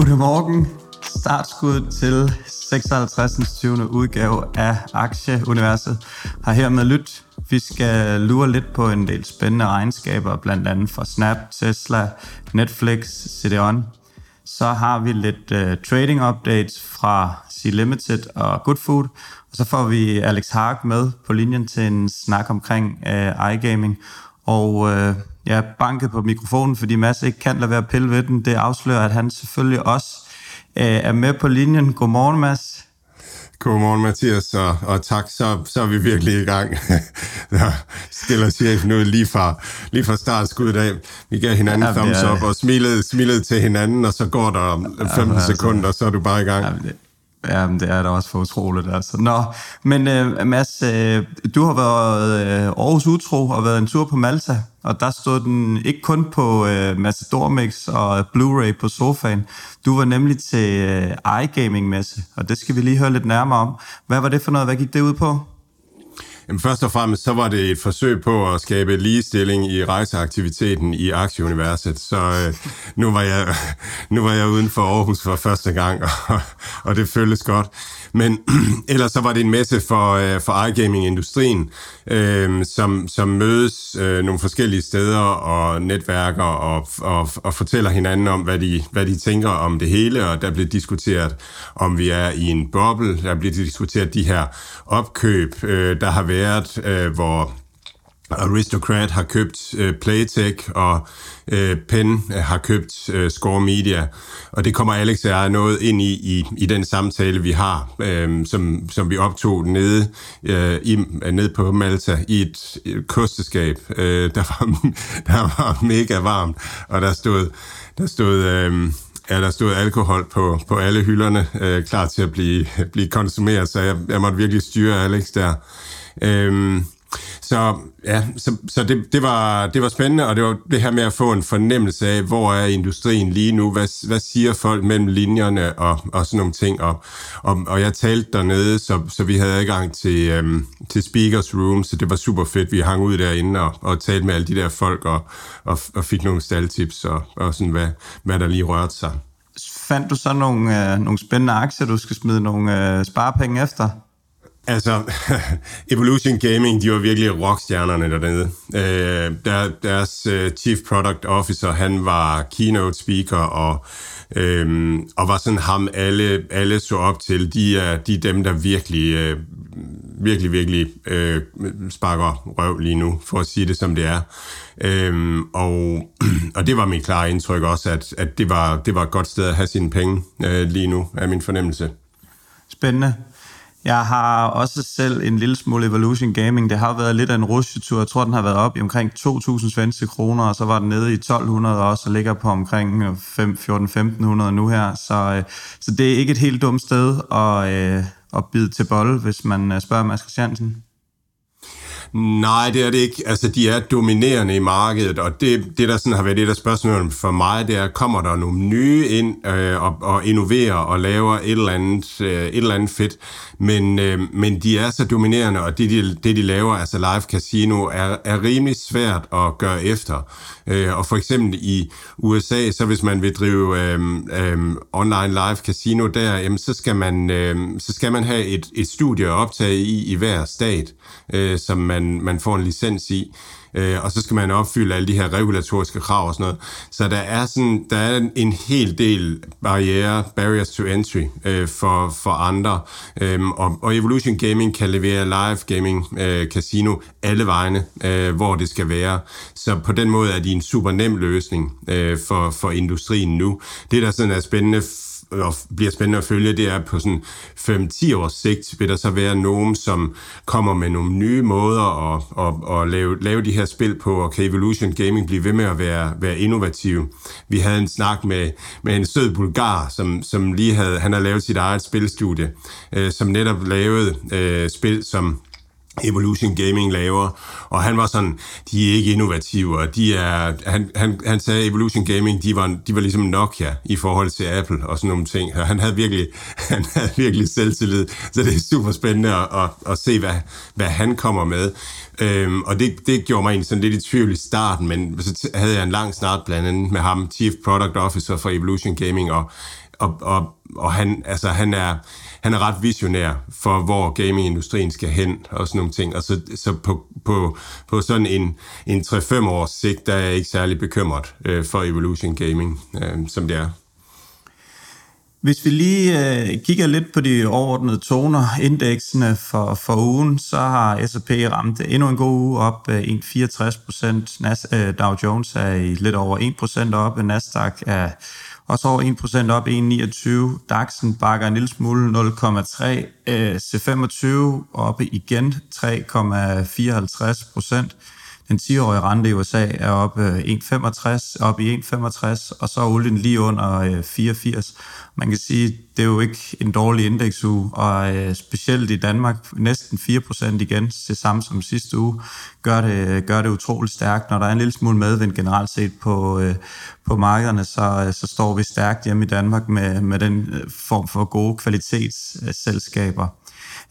Godmorgen. Startskud til 56. 20. udgave af Aktieuniverset har hermed lyt. Vi skal lure lidt på en del spændende regnskaber, blandt andet fra Snap, Tesla, Netflix, CDON. Så har vi lidt uh, trading updates fra C-Limited og Good Food. Og så får vi Alex Hark med på linjen til en snak omkring uh, iGaming. Og uh, ja, banket på mikrofonen, fordi Mads ikke kan lade være at pille ved den. Det afslører, at han selvfølgelig også øh, er med på linjen. Godmorgen, Mads. Godmorgen, Mathias, og, og tak. Så, så er vi virkelig i gang. Der stiller chefen ud lige fra, lige fra startskuddet af. Vi gav hinanden ja, thumbs up og smilede, smilede til hinanden, og så går der 15 ja, sekunder, og så er du bare i gang. Ja, det, Ja, men det er da også for utroligt. Altså. Nå, men uh, Mads, uh, du har været uh, Aarhus Utro og været en tur på Malta, og der stod den ikke kun på uh, Matador og Blu-ray på sofaen. Du var nemlig til uh, iGaming-messe, og det skal vi lige høre lidt nærmere om. Hvad var det for noget? Hvad gik det ud på? Jamen først og fremmest så var det et forsøg på at skabe ligestilling i rejseaktiviteten i aktieuniverset. Så øh, nu, var jeg, nu var jeg uden for Aarhus for første gang, og, og det føltes godt. Men ellers så var det en messe for, øh, for iGaming-industrien, øh, som, som mødes øh, nogle forskellige steder og netværker og, og, og fortæller hinanden om, hvad de, hvad de tænker om det hele. Og der blev diskuteret, om vi er i en boble. Der blev diskuteret de her opkøb, øh, der har været, øh, hvor Aristocrat har købt øh, Playtech, og øh, Penn øh, har købt øh, Score Media. Og det kommer Alex og jeg noget ind i, i, i den samtale, vi har, øh, som, som vi optog nede, øh, i, nede på Malta i et, et kosteskab. Øh, der, var, der var mega varmt, og der stod, der stod øh, Ja, der stod alkohol på, på alle hylderne, øh, klar til at blive, blive konsumeret, så jeg, jeg måtte virkelig styre Alex der. Øh, så ja, så, så det, det, var, det var spændende, og det var det her med at få en fornemmelse af, hvor er industrien lige nu, hvad, hvad siger folk mellem linjerne og, og sådan nogle ting. Og, og, og jeg talte dernede, så, så vi havde adgang til, øhm, til speakers room, så det var super fedt. Vi hang ud derinde og, og talte med alle de der folk og, og, og fik nogle staldtips og, og sådan, hvad, hvad der lige rørte sig. Fandt du så nogle, øh, nogle spændende aktier, du skal smide nogle øh, sparepenge efter? Altså, Evolution Gaming, de var virkelig rockstjernerne dernede. Øh, der, deres øh, Chief Product Officer, han var keynote speaker, og, øh, og var sådan ham, alle, alle så op til. De er, de er dem, der virkelig, øh, virkelig, virkelig øh, sparker røv lige nu, for at sige det som det er. Øh, og, og det var mit klare indtryk også, at, at det, var, det var et godt sted at have sine penge øh, lige nu, er min fornemmelse. Spændende. Jeg har også selv en lille smule Evolution Gaming. Det har været lidt af en rusjetur. Jeg tror, den har været op i omkring 2.000 svenske kroner, og så var den nede i 1.200 også, og ligger på omkring øh, 14-1.500 nu her. Så, øh, så det er ikke et helt dumt sted at, øh, at bide til bold, hvis man spørger Mads Christiansen. Nej, det er det ikke. Altså, de er dominerende i markedet, og det, det der sådan har været et af spørgsmål for mig, det er, kommer der nogle nye ind øh, og, og innoverer og laver et eller andet, øh, et eller andet fedt, men, øh, men de er så dominerende, og det de, det, de laver, altså live casino, er, er rimelig svært at gøre efter. Øh, og for eksempel i USA, så hvis man vil drive øh, øh, online live casino der, jamen, så, skal man, øh, så skal man have et, et studie at optage i i hver stat, øh, som man, man får en licens i øh, og så skal man opfylde alle de her regulatoriske krav og sådan noget. Så der er, sådan, der er en hel del barriere, barriers to entry øh, for, for andre, øh, og, og Evolution Gaming kan levere live gaming øh, casino alle vegne, øh, hvor det skal være. Så på den måde er de en super nem løsning øh, for, for industrien nu. Det, der sådan er spændende og bliver spændende at følge, det er på sådan 5-10 års sigt, vil der så være nogen, som kommer med nogle nye måder at, at, at lave, lave de her spil på, og kan Evolution Gaming blive ved med at være, være innovativ. Vi havde en snak med, med en sød bulgar, som, som lige havde, han har lavet sit eget spilstudie, øh, som netop lavede øh, spil, som Evolution Gaming laver, og han var sådan, de er ikke innovative, og de er, han, han, han sagde, Evolution Gaming, de var, de var ligesom Nokia i forhold til Apple og sådan nogle ting, og han havde virkelig, han havde virkelig selvtillid, så det er super spændende at, at, at se, hvad, hvad han kommer med. Øhm, og det, det gjorde mig egentlig sådan lidt i tvivl i starten, men så havde jeg en lang snart blandt andet med ham, Chief Product Officer for Evolution Gaming, og, og, og, og han, altså, han er, han er ret visionær for, hvor gamingindustrien skal hen og sådan nogle ting. Og så, så på, på, på sådan en, en 3-5 års sigt, der er jeg ikke særlig bekymret øh, for Evolution Gaming, øh, som det er. Hvis vi lige øh, kigger lidt på de overordnede toner, indeksene for, for ugen, så har S&P ramt endnu en god uge op øh, 1,64 procent. Øh, Dow Jones er i lidt over 1 procent op, Nasdaq er også over 1% op 1,29. DAX'en bakker en lille smule 0,3. Øh, C25 oppe igen 3,54 procent. Den 10-årige rente i USA er op øh, 1,65, op i 1,65, og så er olien lige under øh, 84. Man kan sige, det er jo ikke en dårlig indeksuge, og øh, specielt i Danmark, næsten 4% igen, det samme som sidste uge, gør det, gør det utroligt stærkt. Når der er en lille smule medvind generelt set på, på markederne, så, så står vi stærkt hjemme i Danmark med, med den form for gode kvalitetsselskaber.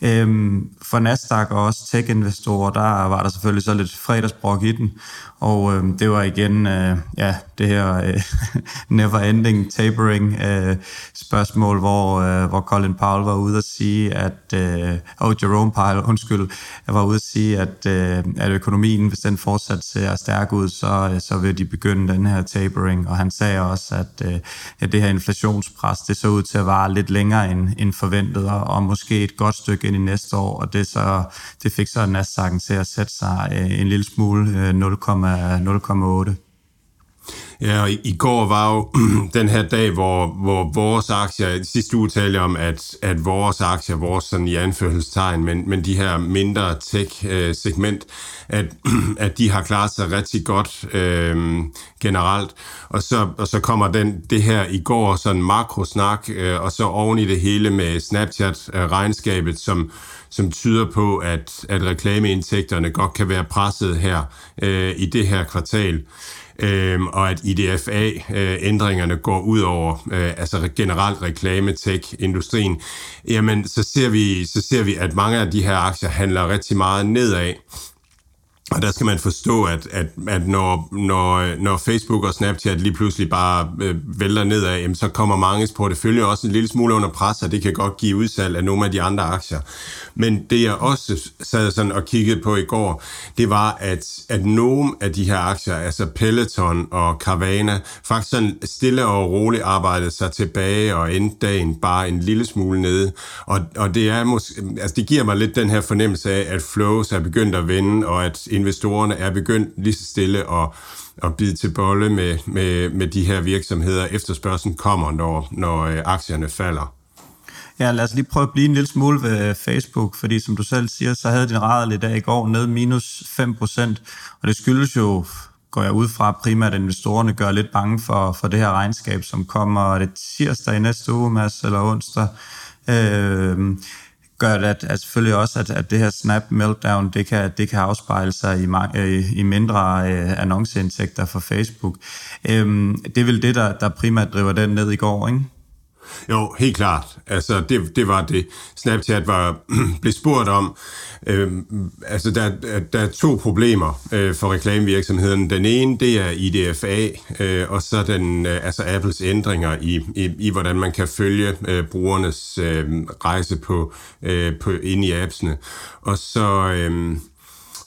Øhm, for Nasdaq og også tech-investorer, der var der selvfølgelig så lidt fredagsbrok i den, og øhm, det var igen øh, ja, det her øh, never-ending tapering øh, spørgsmål, hvor, øh, hvor Colin Powell var ude at sige, at, øh, oh, Jerome Powell, undskyld, var ude at sige, at, øh, at økonomien, hvis den fortsat ser stærk ud, så, øh, så vil de begynde den her tapering, og han sagde også, at, øh, at det her inflationspres, det så ud til at vare lidt længere end, end forventet, og, og måske et godt stykke ind i næste år, og det, så, det fik så Nasdaq'en til at sætte sig øh, en lille smule øh, 0,8. Ja, og i, i går var jo den her dag, hvor, hvor vores aktier, sidste uge talte jeg om, at, at vores aktier, vores sådan i anførselstegn, men, men de her mindre tech-segment, at, at de har klaret sig rigtig godt øh, generelt. Og så, og så kommer den, det her i går sådan makrosnak, øh, og så oven i det hele med Snapchat-regnskabet, øh, som som tyder på, at, at reklameindtægterne godt kan være presset her øh, i det her kvartal øh, og at IDFA-ændringerne øh, går ud over øh, altså generelt reklame-tech-industrien, jamen så ser, vi, så ser vi, at mange af de her aktier handler rigtig meget nedad. Og der skal man forstå, at, at, at når, når, når Facebook og Snapchat lige pludselig bare øh, vælter nedad, jamen, så kommer manges portefølje også en lille smule under pres, og det kan godt give udsalg af nogle af de andre aktier. Men det jeg også sad sådan og kiggede på i går, det var, at, at nogle af de her aktier, altså Peloton og Carvana, faktisk sådan stille og roligt arbejdede sig tilbage og endte dagen bare en lille smule nede. Og, og det, er måske, altså det giver mig lidt den her fornemmelse af, at flows er begyndt at vende, og at investorerne er begyndt lige så stille at, at bide til bolle med, med, med de her virksomheder. Efterspørgselen kommer, når, når øh, aktierne falder. Ja, lad os lige prøve at blive en lille smule ved Facebook, fordi som du selv siger, så havde den radel lidt dag i går ned minus 5%, og det skyldes jo, går jeg ud fra, primært at investorerne gør lidt bange for, for det her regnskab, som kommer det tirsdag i næste uge, Mads, eller onsdag. Øh, gør det at, at selvfølgelig også, at, at det her snap meltdown, det kan, det kan afspejle sig i, i, i mindre øh, annonceindtægter for Facebook. Øhm, det er vel det, der, der primært driver den ned i går, ikke? Jo, helt klart. Altså, det, det var det. Snapchat var blev spurgt om. Øh, altså, der, der er to problemer øh, for reklamevirksomheden. Den ene, det er IDFA, øh, og så den, øh, altså Apples ændringer i, i, i, hvordan man kan følge øh, brugernes øh, rejse på, øh, på inde i appsene. Og så... Øh,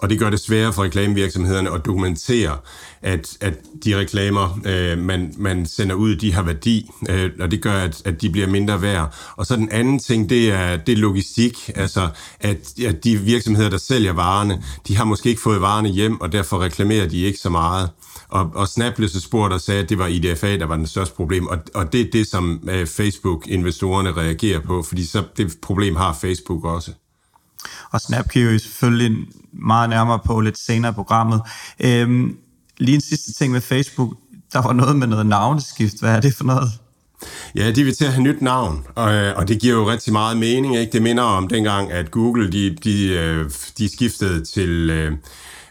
og det gør det sværere for reklamevirksomhederne at dokumentere, at, at de reklamer, øh, man, man sender ud, de har værdi, øh, og det gør, at, at de bliver mindre værd. Og så den anden ting, det er, det er logistik, altså at, at de virksomheder, der sælger varerne, de har måske ikke fået varerne hjem, og derfor reklamerer de ikke så meget. og, og Snap blev så spurgt og sagde, at det var IDFA, der var den største problem, og, og det er det, som øh, Facebook-investorerne reagerer på, fordi så det problem har Facebook også. Og Snap kigger jo selvfølgelig meget nærmere på lidt senere i programmet. Øhm, lige en sidste ting med Facebook. Der var noget med noget navneskift. Hvad er det for noget? Ja, de vil til at have nyt navn, og, øh, og det giver jo rigtig meget mening. Ikke? Det minder om dengang, at Google de, de, øh, de skiftede til... Øh,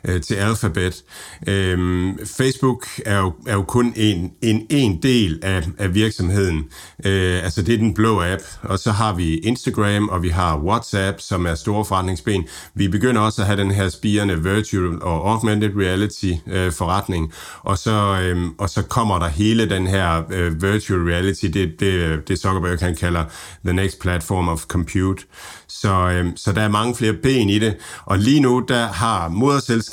øh, til Alphabet. Øhm, Facebook er jo, er jo kun en, en, en del af, af virksomheden. Øh, altså det er den blå app, og så har vi Instagram, og vi har WhatsApp, som er store forretningsben. Vi begynder også at have den her spirende virtual og augmented reality øh, forretning, og så, øh, og så kommer der hele den her øh, virtual reality, det, det, det Zuckerberg kan kalder the next platform of compute. Så, øh, så der er mange flere ben i det, og lige nu der har moderselskabet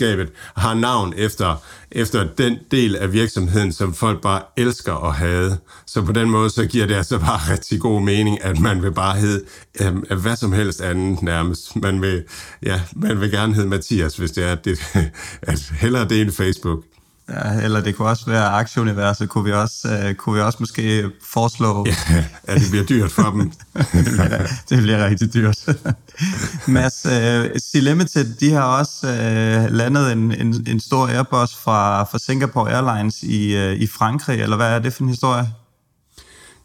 har navn efter, efter den del af virksomheden, som folk bare elsker at have. Så på den måde, så giver det altså bare rigtig god mening, at man vil bare hedde øh, hvad som helst andet nærmest. Man vil, ja, man vil gerne hedde Mathias, hvis det er, at, det, at hellere det end Facebook. Ja, eller det kunne også være aktieuniverset, kunne vi også, uh, kunne vi også måske foreslå. Ja, at det bliver dyrt for dem. det, bliver, det bliver rigtig dyrt. Mads, uh, Sea Limited, de har også uh, landet en, en, en stor Airbus fra, fra Singapore Airlines i, uh, i Frankrig, eller hvad er det for en historie?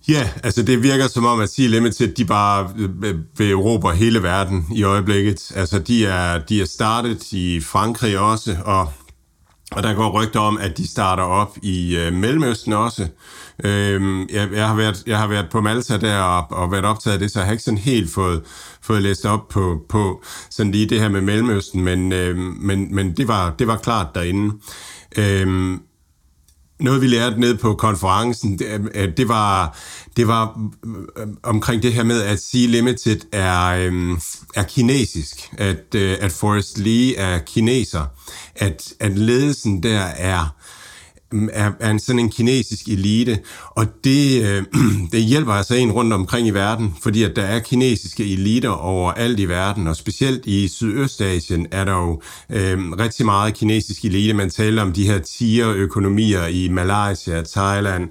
Ja, altså det virker som om, at Sea Limited, de bare vil Europa hele verden i øjeblikket. Altså de er, de er startet i Frankrig også, og og der går rygter om, at de starter op i øh, Mellemøsten også. Øhm, jeg, jeg, har været, jeg har været på Malta der og, og været optaget af det, så jeg har ikke sådan helt fået, fået læst op på, på sådan lige det her med Mellemøsten, men, øh, men, men det, var, det var klart derinde. Øhm, noget vi lærte ned på konferencen, det, øh, det var det var øh, omkring det her med at Sea Limited er øh, er kinesisk, at at Forrest Lee er kineser, at at ledelsen der er er, er en sådan en kinesisk elite, og det, øh, det hjælper altså en rundt omkring i verden, fordi at der er kinesiske eliter overalt i verden, og specielt i Sydøstasien er der jo øh, rigtig meget kinesisk elite. Man taler om de her tiger-økonomier i Malaysia, Thailand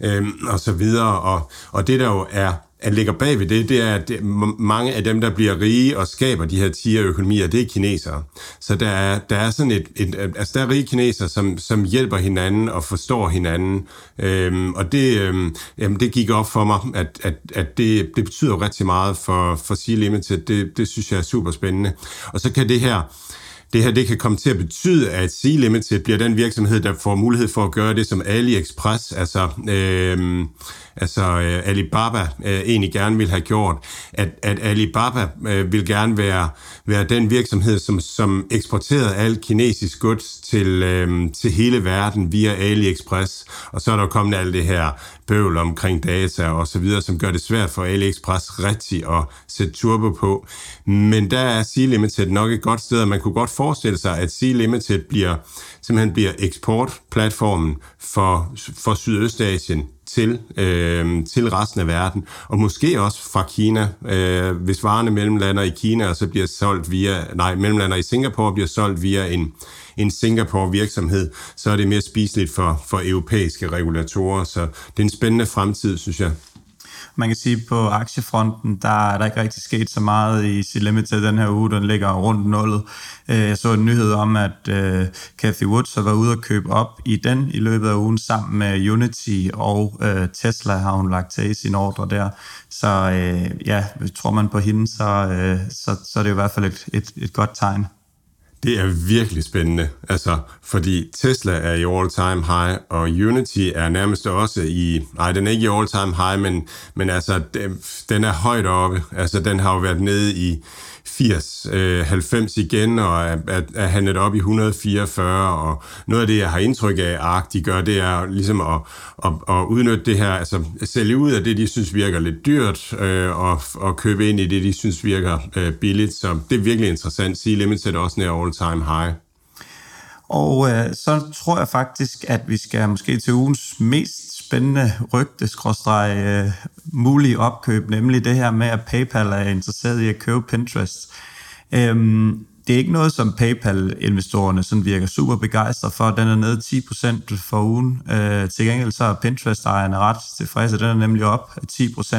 øh, og så videre, og, og det der jo er ligger bag ved det, det er, at mange af dem, der bliver rige og skaber de her tigerøkonomier, det er kinesere. Så der er, der er sådan et, et, øh, altså der er rige kinesere, som, som hjælper hinanden og forstår hinanden. Øhm, og det, øhm, jamen det gik op for mig, at, at, at det, det betyder rigtig meget for, for Sea Limited. Det, det synes jeg er super spændende. Og så kan det her, det her det kan komme til at betyde, at Sea Limited bliver den virksomhed, der får mulighed for at gøre det som AliExpress, altså, øh, altså øh, Alibaba øh, egentlig gerne vil have gjort. At, at Alibaba øh, vil gerne være, være den virksomhed, som, som eksporterede alt kinesisk gods til, øh, til hele verden via AliExpress. Og så er der kommet alt det her bøvl omkring data og så videre, som gør det svært for AliExpress rigtig at sætte turbo på. Men der er Sea Limited nok et godt sted, og man kunne godt forestille sig, at Sea Limited bliver, simpelthen bliver eksportplatformen for, for Sydøstasien til, øh, til resten af verden, og måske også fra Kina. Øh, hvis varerne mellemlander i Kina, og så bliver solgt via, nej, mellemlander i Singapore bliver solgt via en, en Singapore-virksomhed, så er det mere spiseligt for, for europæiske regulatorer. Så det er en spændende fremtid, synes jeg. Man kan sige, på aktiefronten, der er der ikke rigtig sket så meget i C-Limited den her uge. Den ligger rundt nullet. Øh, jeg så en nyhed om, at uh, Cathy Woods har været ude og købe op i den i løbet af ugen sammen med Unity og uh, Tesla har hun lagt til i sin ordre der. Så uh, ja, tror man på hende, så, uh, så, så er det i hvert fald et, et, et godt tegn. Det er virkelig spændende, altså, fordi Tesla er i all-time high, og Unity er nærmest også i, nej, den er ikke i all-time high, men, men altså, den, den er højt oppe. Altså, den har jo været nede i 80, øh, 90 igen, og er, er, er handlet op i 144, og noget af det, jeg har indtryk af, ARK, de gør, det er ligesom at, at, at udnytte det her, altså sælge ud af det, de synes virker lidt dyrt, øh, og, og købe ind i det, de synes virker øh, billigt, så det er virkelig interessant. Sea Limited også nær all-time high. Og øh, så tror jeg faktisk, at vi skal måske til ugens mest spændende rygte, skråstreg, øh, mulige opkøb, nemlig det her med, at PayPal er interesseret i at købe Pinterest. Øhm, det er ikke noget, som PayPal-investorerne sådan virker super begejstret for. Den er nede 10% for ugen. Øh, til gengæld så er Pinterest-ejerne ret tilfredse. Den er nemlig op 10%.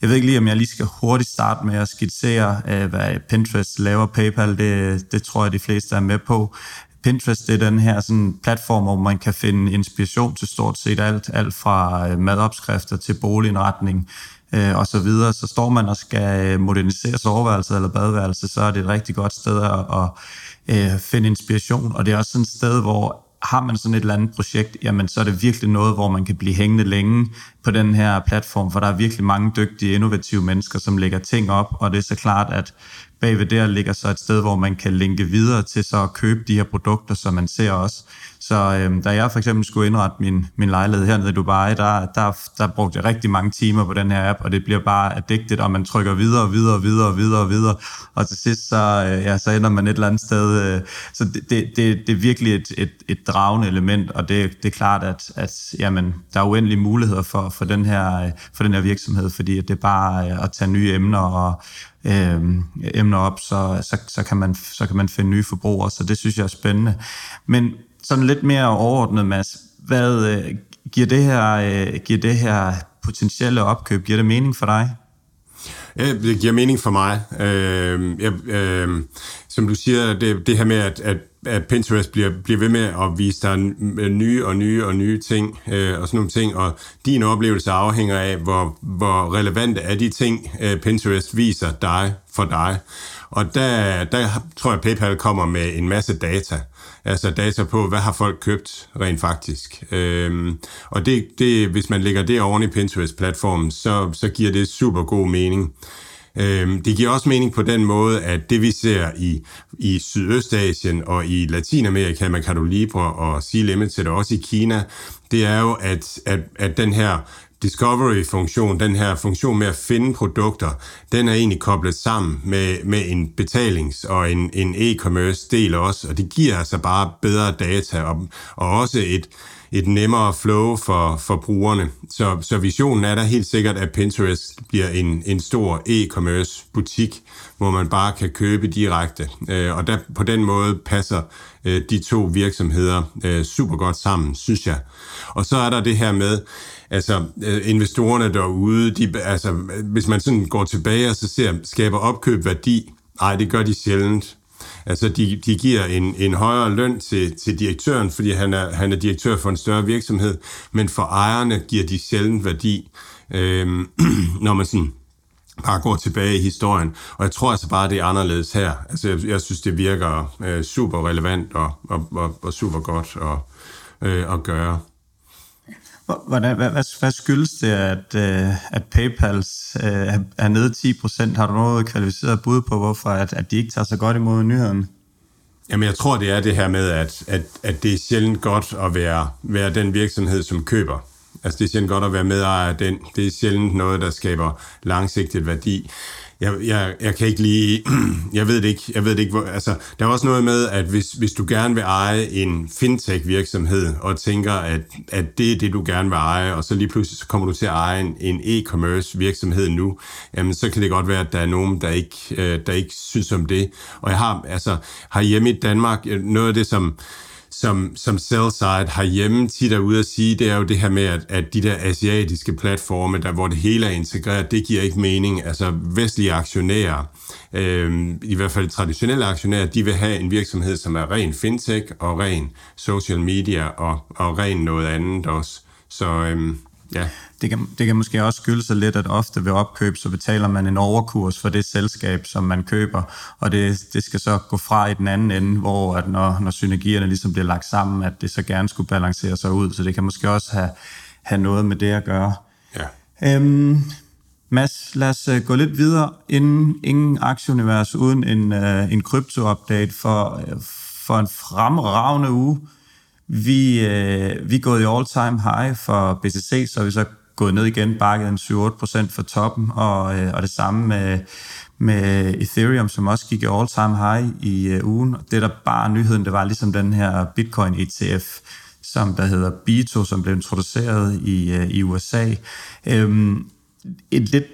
Jeg ved ikke lige, om jeg lige skal hurtigt starte med at skitsere, øh, hvad Pinterest laver. PayPal, det, det tror jeg, de fleste er med på. Pinterest det er den her sådan, platform, hvor man kan finde inspiration til stort set alt, alt fra øh, madopskrifter til boligindretning øh, og så videre. Så står man og skal øh, modernisere soveværelset eller badeværelset, så er det et rigtig godt sted at, at, at øh, finde inspiration. Og det er også sådan et sted, hvor har man sådan et eller andet projekt, jamen så er det virkelig noget, hvor man kan blive hængende længe på den her platform, for der er virkelig mange dygtige, innovative mennesker, som lægger ting op, og det er så klart, at bagved der ligger så et sted, hvor man kan linke videre til så at købe de her produkter, som man ser også. Så øhm, da jeg for eksempel skulle indrette min, min lejlighed hernede i Dubai, der, der, der brugte jeg rigtig mange timer på den her app, og det bliver bare addicted, og man trykker videre, videre, videre, videre, videre, og til sidst så, øh, ja, så ender man et eller andet sted. Øh, så det, det, det, det er virkelig et, et, et dragende element, og det, det er klart, at, at jamen, der er uendelige muligheder for, for, den her, øh, for den her virksomhed, fordi det er bare øh, at tage nye emner og, øh, emner op, så, så, så, kan man, så kan man finde nye forbrugere, så det synes jeg er spændende. Men sådan lidt mere overordnet, Mads, hvad øh, giver, det her, øh, giver det her potentielle opkøb, giver det mening for dig? Ja, det giver mening for mig. Øh, jeg, øh, som du siger, det, det her med, at, at, at Pinterest bliver, bliver ved med at vise dig nye og nye og nye ting øh, og sådan nogle ting, og din oplevelse afhænger af, hvor, hvor relevante er de ting, øh, Pinterest viser dig for dig. Og der, der tror jeg, at PayPal kommer med en masse data. Altså data på, hvad har folk købt rent faktisk. Øhm, og det, det, hvis man lægger det oven i Pinterest-platformen, så, så giver det super god mening. Øhm, det giver også mening på den måde, at det vi ser i, i Sydøstasien og i Latinamerika, Mercado Libre og Sea Limited og også i Kina, det er jo, at, at, at den her discovery-funktion, den her funktion med at finde produkter, den er egentlig koblet sammen med, med en betalings- og en, en e-commerce-del også, og det giver altså bare bedre data og, og også et, et nemmere flow for, for brugerne. Så, så visionen er der helt sikkert, at Pinterest bliver en, en stor e-commerce butik, hvor man bare kan købe direkte. Øh, og der, på den måde passer øh, de to virksomheder øh, super godt sammen, synes jeg. Og så er der det her med, altså øh, investorerne derude, de, altså, hvis man sådan går tilbage og så ser, skaber opkøb værdi, nej, det gør de sjældent. Altså, de, de giver en, en højere løn til, til direktøren, fordi han er, han er direktør for en større virksomhed, men for ejerne giver de sjældent værdi, øhm, når man sådan bare går tilbage i historien. Og jeg tror altså bare, det er anderledes her. Altså, jeg, jeg synes, det virker øh, super relevant og, og, og, og super godt at, øh, at gøre. Hvordan, hvad, hvad, hvad skyldes det, at, øh, at PayPals øh, er nede 10% Har du noget kvalificeret bud på, hvorfor at, at de ikke tager så godt imod nyheden? Jamen, jeg tror, det er det her med, at, at, at det er sjældent godt at være, være den virksomhed, som køber. Altså, det er sjældent godt at være medejer af den. Det er sjældent noget, der skaber langsigtet værdi jeg, jeg, jeg kan ikke lige, jeg ved det ikke, jeg ved det ikke, hvor, altså, der er også noget med, at hvis, hvis du gerne vil eje en fintech virksomhed, og tænker, at, at det er det, du gerne vil eje, og så lige pludselig så kommer du til at eje en, en e-commerce virksomhed nu, jamen så kan det godt være, at der er nogen, der ikke, øh, der ikke synes om det. Og jeg har, altså, har hjemme i Danmark, øh, noget af det, som, som, som sell-side herhjemme tit er ude at sige, det er jo det her med, at, at de der asiatiske platforme, der hvor det hele er integreret, det giver ikke mening. Altså vestlige aktionærer, øh, i hvert fald traditionelle aktionærer, de vil have en virksomhed, som er ren fintech og ren social media og, og ren noget andet også. Så øh, ja. Det kan, det kan måske også skylde sig lidt, at ofte ved opkøb, så betaler man en overkurs for det selskab, som man køber, og det, det skal så gå fra i den anden ende, hvor at når, når synergierne ligesom bliver lagt sammen, at det så gerne skulle balancere sig ud, så det kan måske også have, have noget med det at gøre. Ja. Øhm, Mads, lad os uh, gå lidt videre. Inden, ingen aktieunivers uden en, uh, en krypto-update for, uh, for en fremragende uge. Vi, uh, vi er gået i all-time high for BTC, så vi så gået ned igen, bakket en 7-8% for toppen, og, øh, og det samme med, med Ethereum, som også gik i all-time high i øh, ugen. Det der bare nyheden, det var ligesom den her Bitcoin ETF, som der hedder Bito, som blev introduceret i, øh, i USA. Øhm, et lidt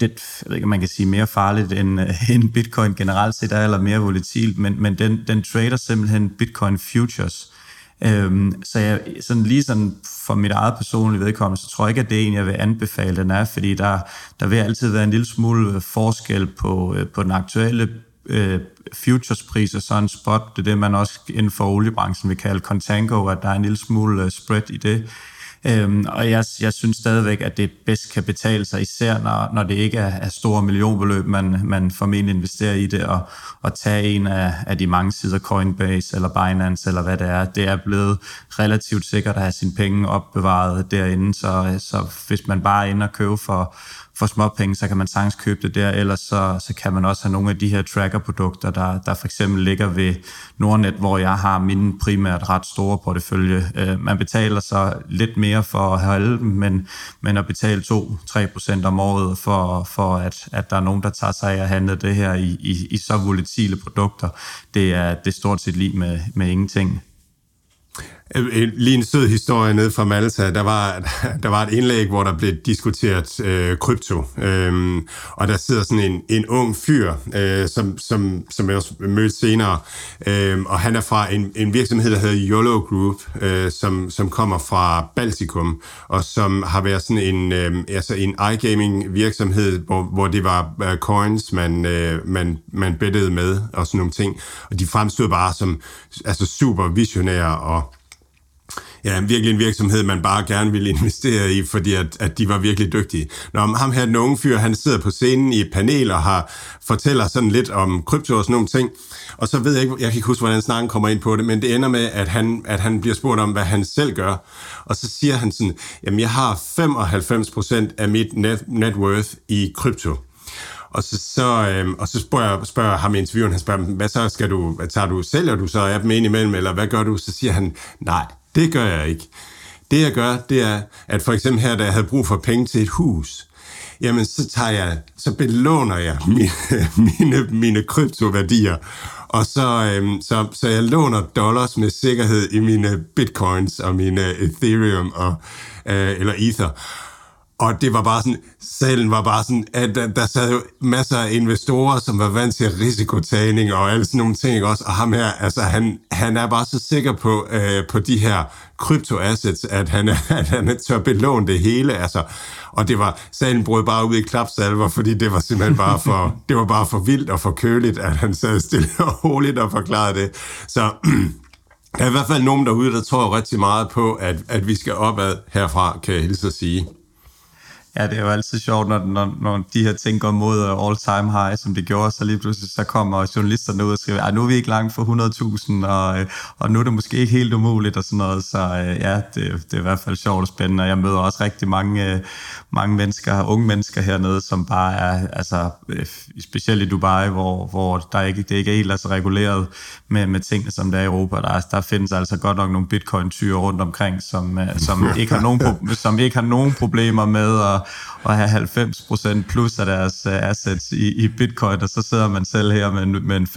det, jeg ved ikke, man kan sige mere farligt end, øh, end bitcoin generelt set er, eller mere volatilt, men, men den, den trader simpelthen bitcoin futures. Øhm, så jeg, sådan lige sådan for mit eget personlige vedkommende, så tror jeg ikke, at det er en, jeg vil anbefale, den er, fordi der, der vil altid være en lille smule øh, forskel på, øh, på den aktuelle øh, futurespris og så en spot. Det er det, man også inden for oliebranchen vil kalde contango, at der er en lille smule øh, spread i det. Øhm, og jeg, jeg synes stadigvæk, at det bedst kan betale sig, især når, når det ikke er, er store millionbeløb, man, man formentlig investerer i det, og, og tage en af, af de mange sider, Coinbase eller Binance eller hvad det er. Det er blevet relativt sikkert at have sine penge opbevaret derinde, så, så hvis man bare er inde og købe for, for små penge, så kan man sagtens købe det der, ellers så, så kan man også have nogle af de her tracker-produkter, der, der for eksempel ligger ved Nordnet, hvor jeg har min primært ret store portefølje. Øh, man betaler så lidt mere for at holde dem, men, men at betale 2-3% om året for, for at, at der er nogen, der tager sig af at handle det her i, i, i så volatile produkter, det er, det er stort set lige med, med ingenting. Øh, øh, lige en sød historie ned fra Malta. Der var, der var et indlæg, hvor der blev diskuteret øh, krypto. Øhm, og der sidder sådan en, en ung fyr, øh, som, som, som jeg også mødte senere. Øhm, og han er fra en, en virksomhed, der hedder YOLO Group, øh, som, som kommer fra Baltikum, og som har været sådan en, øh, altså en iGaming virksomhed, hvor, hvor det var øh, coins, man, øh, man, man bettede med, og sådan nogle ting. Og de fremstod bare som altså super visionære og ja, virkelig en virksomhed, man bare gerne ville investere i, fordi at, at de var virkelig dygtige. Når ham her, den unge fyr, han sidder på scenen i et panel og har, fortæller sådan lidt om krypto og sådan nogle ting, og så ved jeg ikke, jeg kan ikke huske, hvordan snakken kommer ind på det, men det ender med, at han, at han bliver spurgt om, hvad han selv gør, og så siger han sådan, jamen jeg har 95% af mit net, net worth i krypto. Og så, så, øhm, og så spørger, spørger ham i intervieweren, han spørger, hvad så skal du, tager du, sælger du så af dem ind imellem, eller hvad gør du? Så siger han, nej, det gør jeg ikke. Det jeg gør, det er, at for eksempel her, da jeg havde brug for penge til et hus, jamen så tager jeg, så belåner jeg mine, mine, mine kryptoværdier, og så, øhm, så, så jeg låner dollars med sikkerhed i mine bitcoins og mine Ethereum og, øh, eller Ether. Og det var bare sådan, salen var bare sådan, at der, der sad jo masser af investorer, som var vant til risikotagning og alle sådan nogle ting, ikke også? Og ham her, altså han, han er bare så sikker på, øh, på de her kryptoassets, at han, at han tør belåne det hele, altså. Og det var, salen brød bare ud i klapsalver, fordi det var simpelthen bare for, det var bare for vildt og for køligt, at han sad stille og roligt og forklarede det. Så der er i hvert fald nogen derude, der tror rigtig meget på, at, at vi skal opad herfra, kan jeg hilse at sige. Ja, det er jo altid sjovt, når, når, når de her ting går mod all-time high, som det gjorde, så lige pludselig så kommer journalisterne ud og skriver, nu er vi ikke langt for 100.000, og, øh, og nu er det måske ikke helt umuligt og sådan noget. Så øh, ja, det, det er i hvert fald sjovt og spændende, og jeg møder også rigtig mange, øh, mange mennesker, unge mennesker hernede, som bare er, altså specielt i Dubai, hvor, hvor der ikke, det ikke er helt altså reguleret med, med tingene, som der er i Europa. Der, der findes altså godt nok nogle bitcoin-tyre rundt omkring, som, som, ikke har nogen, som ikke har nogen problemer med at at have 90% plus af deres uh, assets i, i bitcoin, og så sidder man selv her med, med en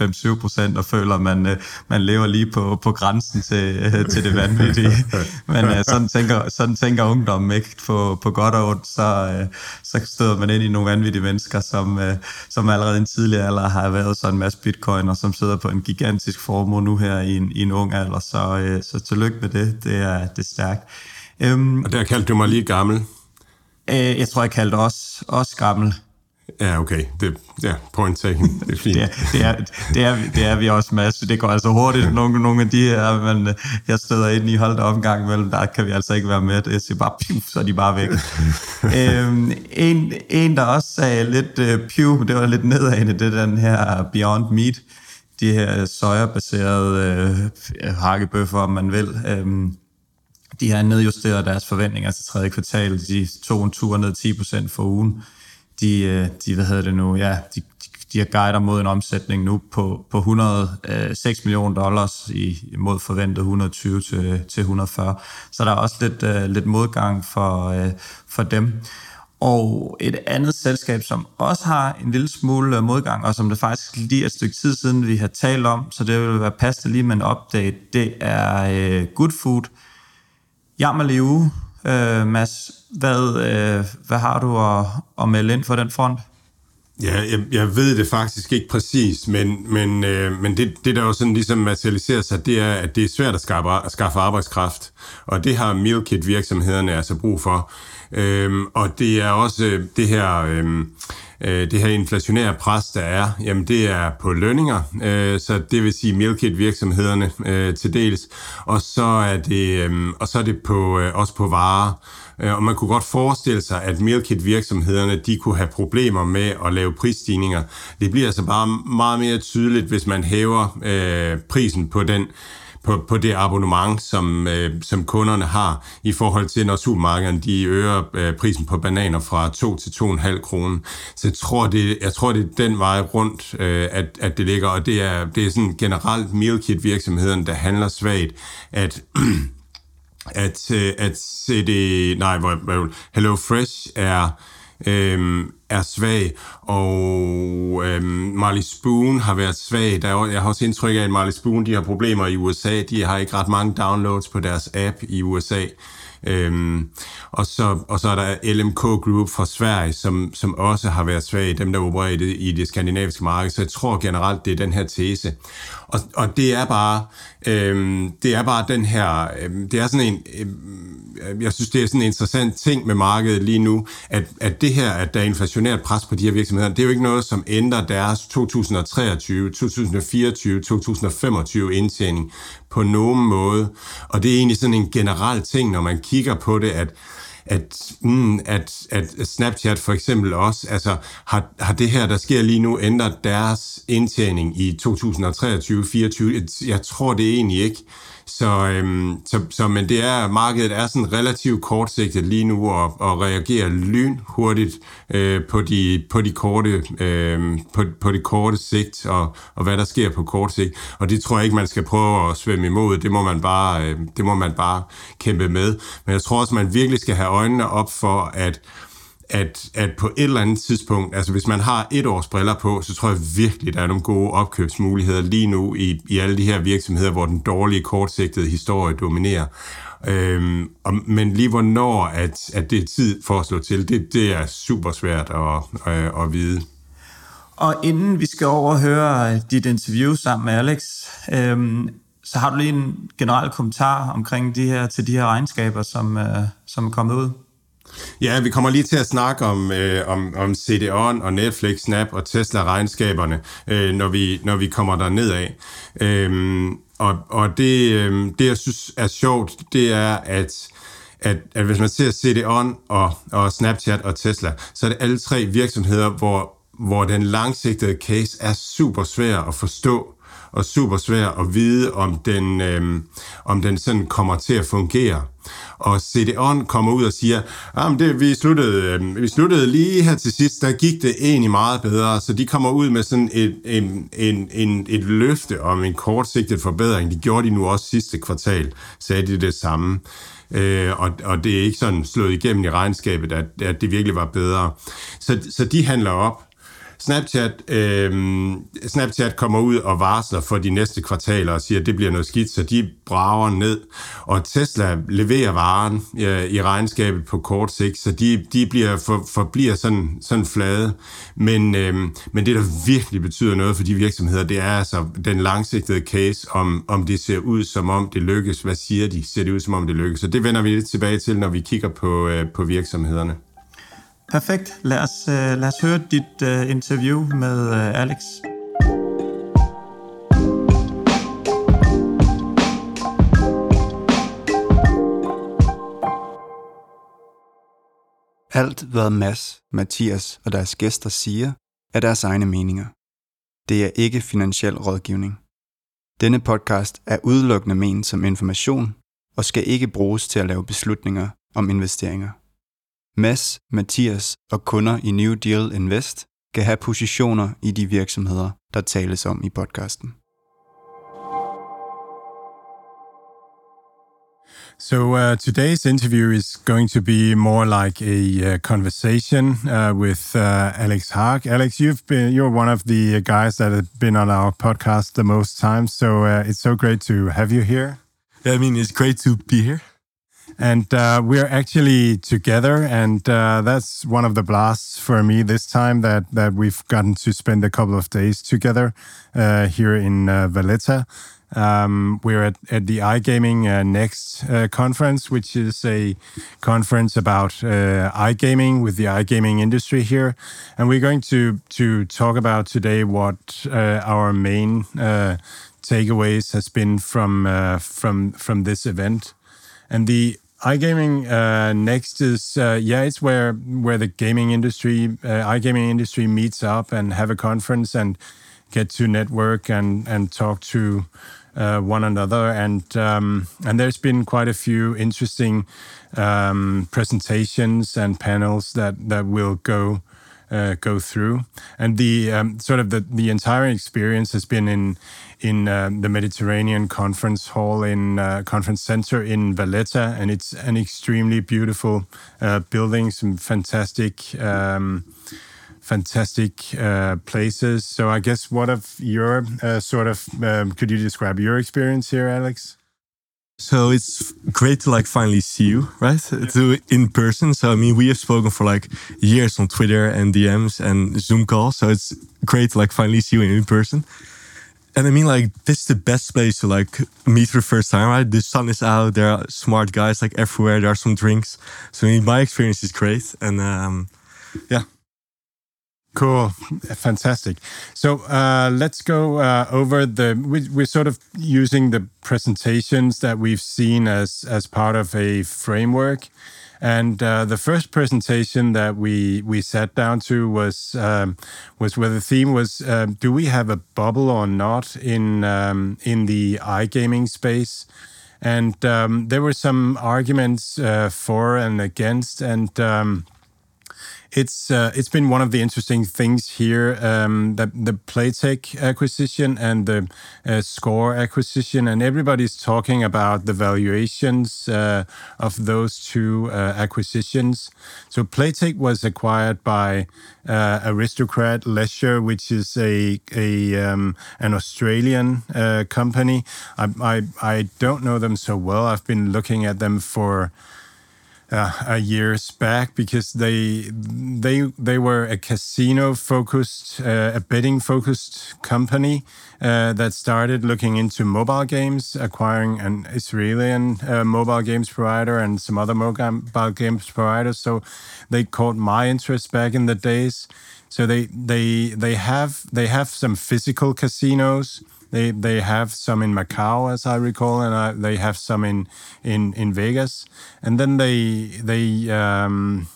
5-7% og føler, at man, uh, man lever lige på, på grænsen til, uh, til det vanvittige. Men sådan, tænker, sådan tænker ungdommen ikke på, på godt og ondt, så, så støder man ind i nogle vanvittige mennesker, som, som allerede i en tidligere alder har været så en masse bitcoin, og som sidder på en gigantisk formue nu her i en, i en ung alder. Så, så tillykke med det, det er, det er stærkt. Um, og der kaldte du mig lige gammel. Øh, jeg tror, jeg kaldte os, os gammel. Ja, okay. Det, ja, point taken. Det er fint. det, er, det, er, det, er, det er vi også, Mads. Det går altså hurtigt, nogle, nogle af de her, men øh, jeg støder ind i holdt omgang mellem, der kan vi altså ikke være med. Det er bare piv, så er de bare væk. øhm, en, en, der også sagde lidt uh, piv, det var lidt nedadende, det er den her Beyond Meat. De her sojabaserede uh, hakkebøffer, om man vil. Øhm, de har nedjusteret deres forventninger til tredje kvartal. De tog en tur ned 10% for ugen. De, øh, de, hvad hedder det nu, ja, de, de har guider mod en omsætning nu på, på 106 øh, millioner dollars i, mod forventet 120 til, til 140. Så der er også lidt, uh, lidt modgang for, uh, for dem. Og et andet selskab, som også har en lille smule modgang, og som det faktisk lige er et stykke tid siden, vi har talt om, så det vil være passende lige med en update, det er uh, Good Food, Jammerleve, øh, Mads. Hvad, øh, hvad har du at, at melde ind for den front? Ja, jeg, jeg ved det faktisk ikke præcis, men, men, øh, men det, det, der jo sådan ligesom materialiserer sig, det er, at det er svært at skaffe, at skaffe arbejdskraft, og det har mealkit virksomhederne altså brug for. Øhm, og det er også øh, det her... Øh, øh, det her inflationære pres, der er, jamen det er på lønninger, øh, så det vil sige mealkit virksomhederne øh, til dels, og så er det, øh, og så er det på, øh, også på varer. Øh, og man kunne godt forestille sig, at mealkit virksomhederne de kunne have problemer med at lave prisstigninger. Det bliver altså bare meget mere tydeligt, hvis man hæver øh, prisen på den på, på det abonnement, som, øh, som kunderne har i forhold til, når supermarkederne de øger øh, prisen på bananer fra 2 til 2,5 kroner. Så jeg tror, det, jeg tror, det er den vej rundt, øh, at, at det ligger, og det er, det er sådan generelt meal kit virksomheden, der handler svagt, at at, øh, at CD, nej, Hello Fresh er, øh, er svag, og øh, Marley Spoon har været svag. Der er, jeg har også indtryk af, at Marley Spoon de har problemer i USA. De har ikke ret mange downloads på deres app i USA. Øhm, og, så, og så er der LMK Group fra Sverige, som, som også har været svag, dem der opererer i det, i det skandinaviske marked. Så jeg tror generelt, det er den her tese. Og, og det er bare øhm, det er bare den her, øhm, det er sådan en, øhm, øh, jeg synes, det er sådan en interessant ting med markedet lige nu, at, at det her, at der er inflationært pres på de her virksomheder, det er jo ikke noget, som ændrer deres 2023, 2024, 2025 indtjening på nogen måde. Og det er egentlig sådan en generel ting, når man kigger på det, at at, mm, at, at Snapchat for eksempel også, altså har, har det her, der sker lige nu, ændret deres indtjening i 2023-2024? Jeg tror det egentlig ikke. Så, øhm, så, så, men det er, markedet er sådan relativt kortsigtet lige nu og, og reagerer lynhurtigt øh, på, de, på, de korte, øh, på, på det korte sigt og, og hvad der sker på kort sigt. Og det tror jeg ikke, man skal prøve at svømme imod. Det må man bare, øh, det må man bare kæmpe med. Men jeg tror også, man virkelig skal have øjnene op for, at at, at på et eller andet tidspunkt, altså hvis man har et års briller på, så tror jeg virkelig, der er nogle gode opkøbsmuligheder lige nu i, i alle de her virksomheder, hvor den dårlige kortsigtede historie dominerer. Øhm, og, men lige hvornår at, at det er tid for at slå til, det, det er super svært at, at, at vide. Og inden vi skal over og høre dit interview sammen med Alex, øhm, så har du lige en generel kommentar omkring de her, til de her regnskaber, som, øh, som er kommet ud? Ja, vi kommer lige til at snakke om, øh, om, om CD-ON og Netflix, Snap og Tesla-regnskaberne, øh, når, vi, når vi kommer der nedad. Øhm, og og det, øh, det, jeg synes er sjovt, det er, at at, at hvis man ser CD-ON og, og Snapchat og Tesla, så er det alle tre virksomheder, hvor, hvor den langsigtede case er super svær at forstå og super svær at vide, om den, øh, om den sådan kommer til at fungere. Og CD-ON kommer ud og siger, at det, vi, sluttede, øh, vi sluttede lige her til sidst, der gik det egentlig meget bedre, så de kommer ud med sådan et, en, en, en, et løfte om en kortsigtet forbedring. Det gjorde de nu også sidste kvartal, sagde de det samme. Øh, og, og det er ikke sådan slået igennem i regnskabet, at, at det virkelig var bedre. Så, så de handler op. Snapchat, øh, Snapchat kommer ud og varsler for de næste kvartaler og siger, at det bliver noget skidt, så de brager ned. Og Tesla leverer varen øh, i regnskabet på kort sigt, så de, de bliver for, forbliver sådan, sådan flade. Men, øh, men det, der virkelig betyder noget for de virksomheder, det er altså den langsigtede case, om, om det ser ud som om det lykkes. Hvad siger de? Ser det ud som om det lykkes? Så det vender vi lidt tilbage til, når vi kigger på, øh, på virksomhederne. Perfekt. Lad os, øh, lad os høre dit uh, interview med uh, Alex. Alt, hvad Mads, Mathias og deres gæster siger, er deres egne meninger. Det er ikke finansiel rådgivning. Denne podcast er udelukkende ment som information og skal ikke bruges til at lave beslutninger om investeringer. Mads, Mathias og kunder i New Deal Invest kan have positioner i de virksomheder, der tales om i podcasten. So uh, today's interview is going to be more like a uh, conversation uh, with uh, Alex Haag. Alex, you've been you're one of the guys that have been on our podcast the most times, so uh, it's so great to have you here. Yeah, I mean it's great to be here. And uh, we're actually together, and uh, that's one of the blasts for me this time that that we've gotten to spend a couple of days together uh, here in uh, Valletta. Um, we're at, at the iGaming uh, Next uh, conference, which is a conference about iGaming with the iGaming industry here, and we're going to to talk about today what our main takeaways has been from from from this event, and the iGaming Next is yeah, it's where where the gaming industry, iGaming industry meets up and have a conference and get to network and and talk to uh, one another. And um, and there's been quite a few interesting um, presentations and panels that that will go. Uh, go through, and the um, sort of the, the entire experience has been in in uh, the Mediterranean Conference Hall in uh, Conference Center in Valletta, and it's an extremely beautiful uh, building, some fantastic um, fantastic uh, places. So I guess what of your uh, sort of um, could you describe your experience here, Alex? So it's great to like finally see you, right? To in person. So I mean, we have spoken for like years on Twitter and DMs and Zoom calls. So it's great to like finally see you in person. And I mean, like this is the best place to like meet for the first time, right? The sun is out. There are smart guys like everywhere. There are some drinks. So I mean, my experience is great, and um, yeah. Cool, fantastic. So uh, let's go uh, over the. We, we're sort of using the presentations that we've seen as as part of a framework, and uh, the first presentation that we we sat down to was um, was where the theme was: uh, Do we have a bubble or not in um, in the iGaming space? And um, there were some arguments uh, for and against, and um, it's uh, it's been one of the interesting things here um, that the Playtech acquisition and the uh, Score acquisition, and everybody's talking about the valuations uh, of those two uh, acquisitions. So Playtech was acquired by uh, Aristocrat Leisure, which is a a um, an Australian uh, company. I, I I don't know them so well. I've been looking at them for uh, years back because they they they were a casino focused, uh, a betting focused company uh, that started looking into mobile games, acquiring an Israeli uh, mobile games provider and some other mobile games providers. So they caught my interest back in the days. So they they they have they have some physical casinos they they have some in Macau, as I recall, and I, they have some in in in Vegas, and then they they. Um,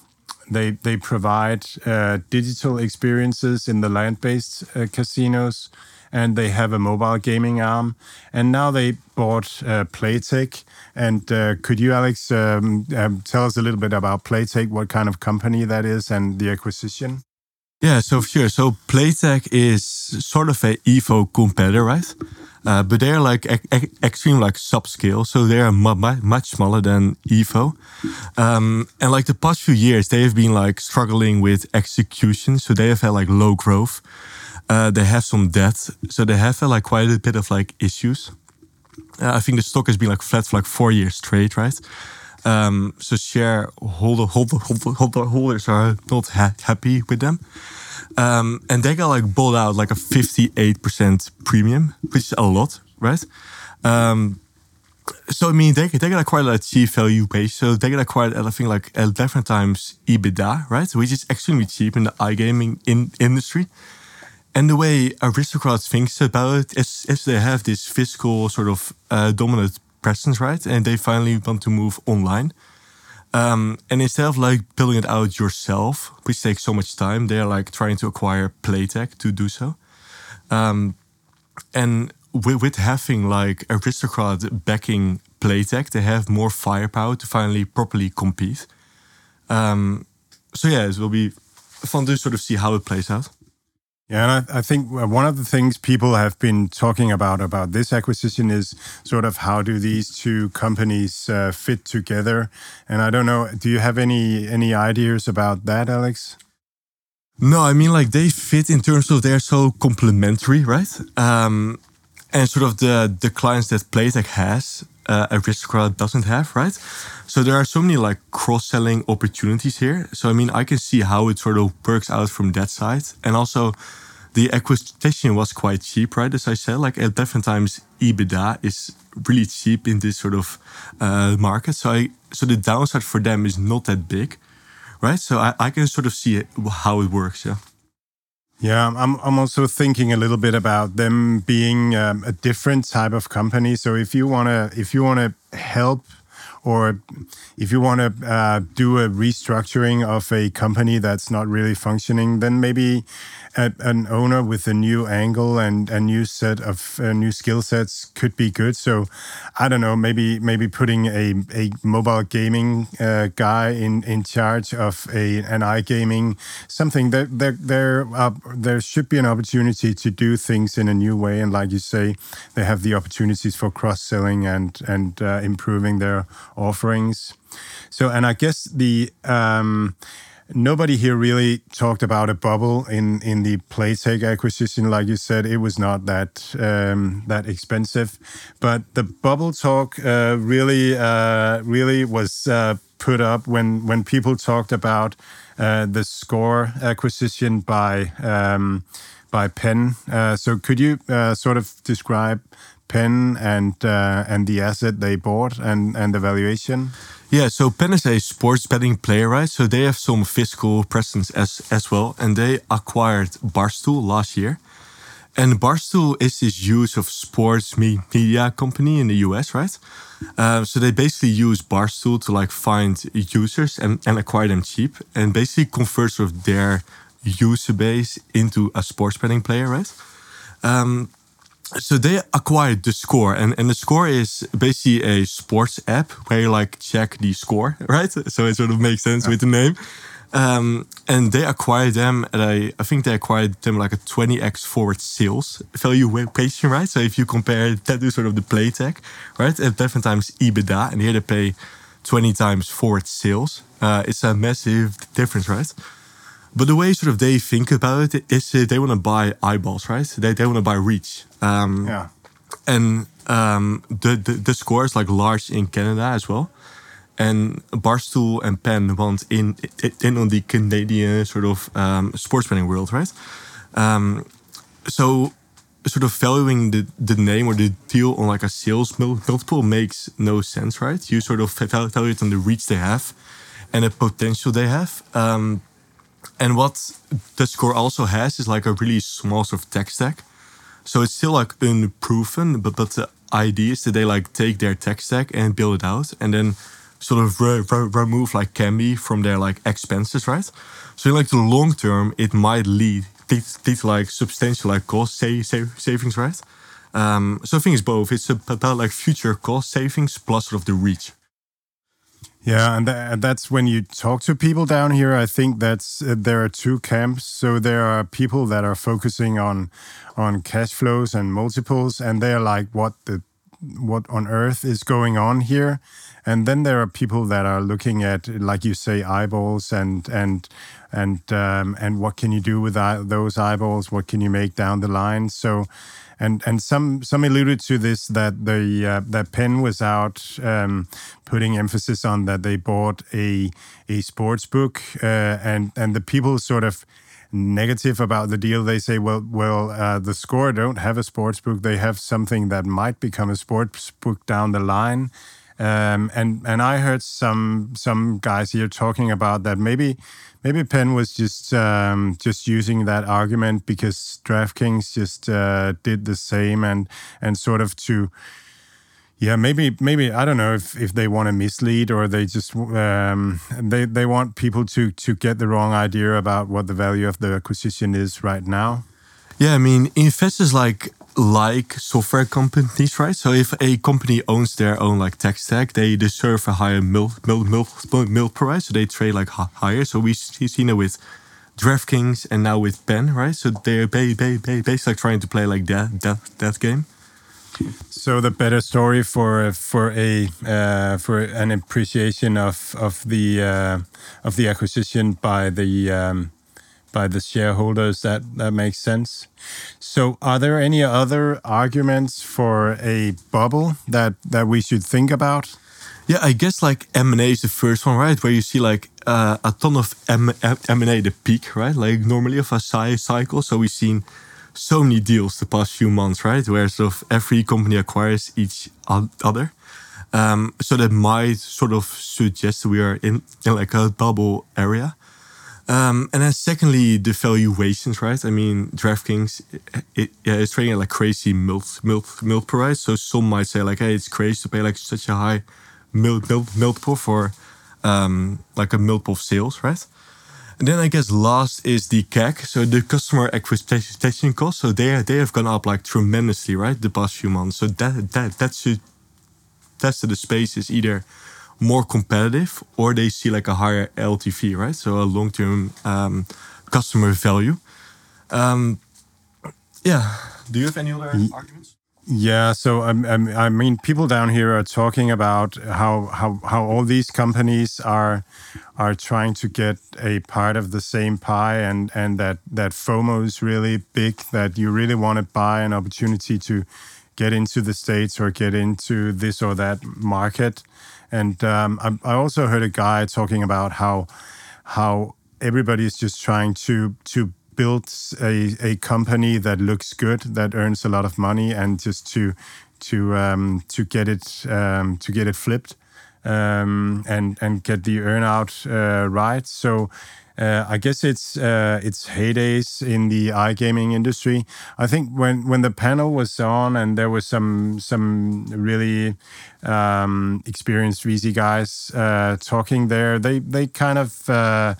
they they provide uh, digital experiences in the land-based uh, casinos, and they have a mobile gaming arm. And now they bought uh, Playtech. And uh, could you, Alex, um, um, tell us a little bit about Playtech, what kind of company that is, and the acquisition? Yeah, so sure. So Playtech is sort of a Evo competitor, right? Uh, but they're like e extreme like subscale, so they are mu much smaller than Evo. Um, and like the past few years, they have been like struggling with execution, so they have had like low growth. Uh, they have some debt, so they have had like quite a bit of like issues. Uh, I think the stock has been like flat for like four years straight, right? Um, so shareholder holder, holder, holder, holders are not ha happy with them. Um, and they got like bought out like a 58% premium, which is a lot, right? Um, so I mean, they they got acquired at cheap value base, so they got acquired at I think like 11 times EBITDA, right? Which is extremely cheap in the iGaming in industry. And the way aristocrats thinks about it is, is they have this fiscal sort of uh, dominant presence, right? And they finally want to move online. Um, and instead of like building it out yourself, which takes so much time, they're like trying to acquire Playtech to do so. Um, and with, with, having like aristocrat backing Playtech, they have more firepower to finally properly compete. Um, so yeah, it will be fun to sort of see how it plays out. Yeah, and I, I, think one of the things people have been talking about about this acquisition is sort of how do these two companies uh, fit together. And I don't know, do you have any any ideas about that, Alex? No, I mean like they fit in terms of they're so complementary, right? Um, and sort of the the clients that Playtech has, uh, Aristocrat doesn't have, right? So there are so many like cross selling opportunities here. So I mean, I can see how it sort of works out from that side, and also the acquisition was quite cheap, right? As I said, like at different times, EBITDA is really cheap in this sort of uh, market. So I so the downside for them is not that big, right? So I, I can sort of see it, how it works. Yeah. Yeah, I'm I'm also thinking a little bit about them being um, a different type of company. So if you wanna if you wanna help or if you want to uh, do a restructuring of a company that's not really functioning, then maybe a, an owner with a new angle and a new set of uh, new skill sets could be good. So I don't know, maybe maybe putting a, a mobile gaming uh, guy in, in charge of a an iGaming something that there there there should be an opportunity to do things in a new way. And like you say, they have the opportunities for cross selling and and uh, improving their offerings. So and I guess the um, nobody here really talked about a bubble in in the Playtech acquisition. Like you said, it was not that um, that expensive, but the bubble talk uh, really uh, really was uh, put up when when people talked about uh, the score acquisition by um, by Penn. Uh, so could you uh, sort of describe Penn and and the asset they bought and and the valuation? Yeah, so Penn is a sports betting player, right? So they have some physical presence as as well, and they acquired Barstool last year. And Barstool is this use of sports media company in the US, right? Uh, so they basically use Barstool to like find users and, and acquire them cheap, and basically convert sort of their user base into a sports betting player, right? Um, so they acquired the score and, and the score is basically a sports app where you like check the score right? So it sort of makes sense with the name. Um, and they acquired them at a i think they acquired them like a 20x forward sales valuation right? So if you compare that to sort of the Playtech right? At different times ebitda and here they pay 20 times forward sales. Uh, it's a massive difference right but the way sort of they think about it is uh, they want to buy eyeballs, right? They, they want to buy reach. Um, yeah. And um, the, the, the score is like large in Canada as well. And Barstool and Penn want in, in on the Canadian sort of um, sports betting world, right? Um, so sort of valuing the, the name or the deal on like a sales multiple makes no sense, right? You sort of value it on the reach they have and the potential they have. Um, and what the score also has is like a really small sort of tech stack. So it's still like unproven, but but the idea is that they like take their tech stack and build it out, and then sort of re re remove like Kambi from their like expenses, right? So in like the long term, it might lead lead, lead to like substantial like cost sa sa savings, right? Um, so I think it's both. It's about like future cost savings plus sort of the reach. Yeah, and th that's when you talk to people down here. I think that's uh, there are two camps. So there are people that are focusing on on cash flows and multiples, and they're like, "What the what on earth is going on here?" And then there are people that are looking at, like you say, eyeballs and and and um, and what can you do with those eyeballs? What can you make down the line? So and and some some alluded to this that the uh, that Penn was out um, putting emphasis on that they bought a a sports book uh, and and the people sort of negative about the deal they say well well uh, the score don't have a sports book they have something that might become a sports book down the line um, and and I heard some some guys here talking about that maybe maybe Penn was just um, just using that argument because DraftKings just uh, did the same and and sort of to yeah maybe maybe I don't know if, if they want to mislead or they just um, they they want people to to get the wrong idea about what the value of the acquisition is right now. Yeah, I mean investors like like software companies, right? So if a company owns their own like tech stack, they deserve a higher mil mil mil, mil price. So they trade like higher. So we've seen it with DraftKings and now with Penn, right? So they're basically like trying to play like that that that game. So the better story for for a uh, for an appreciation of of the uh, of the acquisition by the um, by the shareholders. That that makes sense. So, are there any other arguments for a bubble that that we should think about? Yeah, I guess like M and A is the first one, right? Where you see like uh, a ton of M and A, the peak, right? Like normally of a cycle. So we've seen so many deals the past few months, right? Where sort of every company acquires each other. Um, so that might sort of suggest we are in, in like a bubble area. Um, and then secondly, the valuations, right? I mean, DraftKings, it, it, yeah, it's trading at like crazy milk, milk, milk price. So some might say like, hey, it's crazy to pay like such a high milk, milk, multiple for um, like a multiple of sales, right? And then I guess last is the CAC, so the customer acquisition cost. So they they have gone up like tremendously, right, the past few months. So that that that should test the space is either more competitive or they see like a higher LTV, right? So a long term um, customer value. Um, yeah. Do you have any other arguments? Yeah, so um, um, I mean, people down here are talking about how how how all these companies are are trying to get a part of the same pie, and and that that FOMO is really big. That you really want to buy an opportunity to get into the states or get into this or that market. And um, I, I also heard a guy talking about how how everybody is just trying to to build a, a company that looks good, that earns a lot of money, and just to to um, to get it um, to get it flipped um, and and get the earnout uh, right. So. Uh, I guess it's uh, it's heydays in the iGaming industry. I think when when the panel was on and there was some some really um, experienced VC guys uh, talking there, they they kind of uh,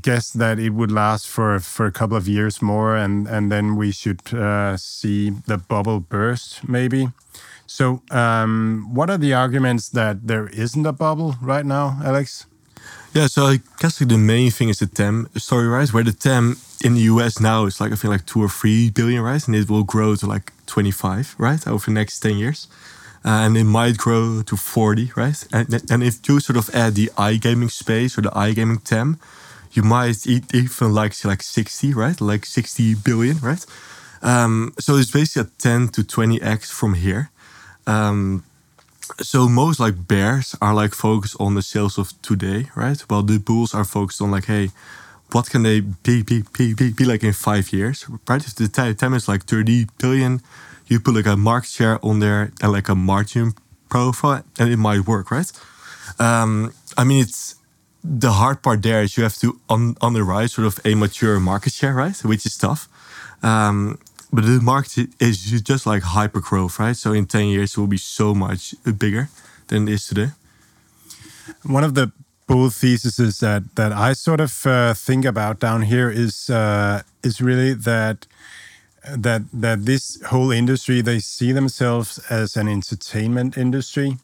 guess that it would last for for a couple of years more, and and then we should uh, see the bubble burst maybe. So, um, what are the arguments that there isn't a bubble right now, Alex? Yeah, so I guess the main thing is the TAM story, right? Where the TAM in the US now is like I think like two or three billion, right? And it will grow to like 25, right, over the next 10 years. Uh, and it might grow to 40, right? And, and if you sort of add the iGaming space or the iGaming TAM, you might even like see like 60, right? Like 60 billion, right? Um, so it's basically a 10 to 20x from here. Um, so most like bears are like focused on the sales of today, right? While the bulls are focused on like, hey, what can they be be, be, be, be like in five years, right? If the time is like 30 billion, you put like a market share on there and like a margin profile, and it might work, right? Um, I mean, it's the hard part there is you have to on underwrite sort of a mature market share, right? Which is tough. Um, but the market is just like hyper growth, right? So in 10 years, it will be so much bigger than it is today. One of the bull theses that, that I sort of uh, think about down here is, uh, is really that that that this whole industry they see themselves as an entertainment industry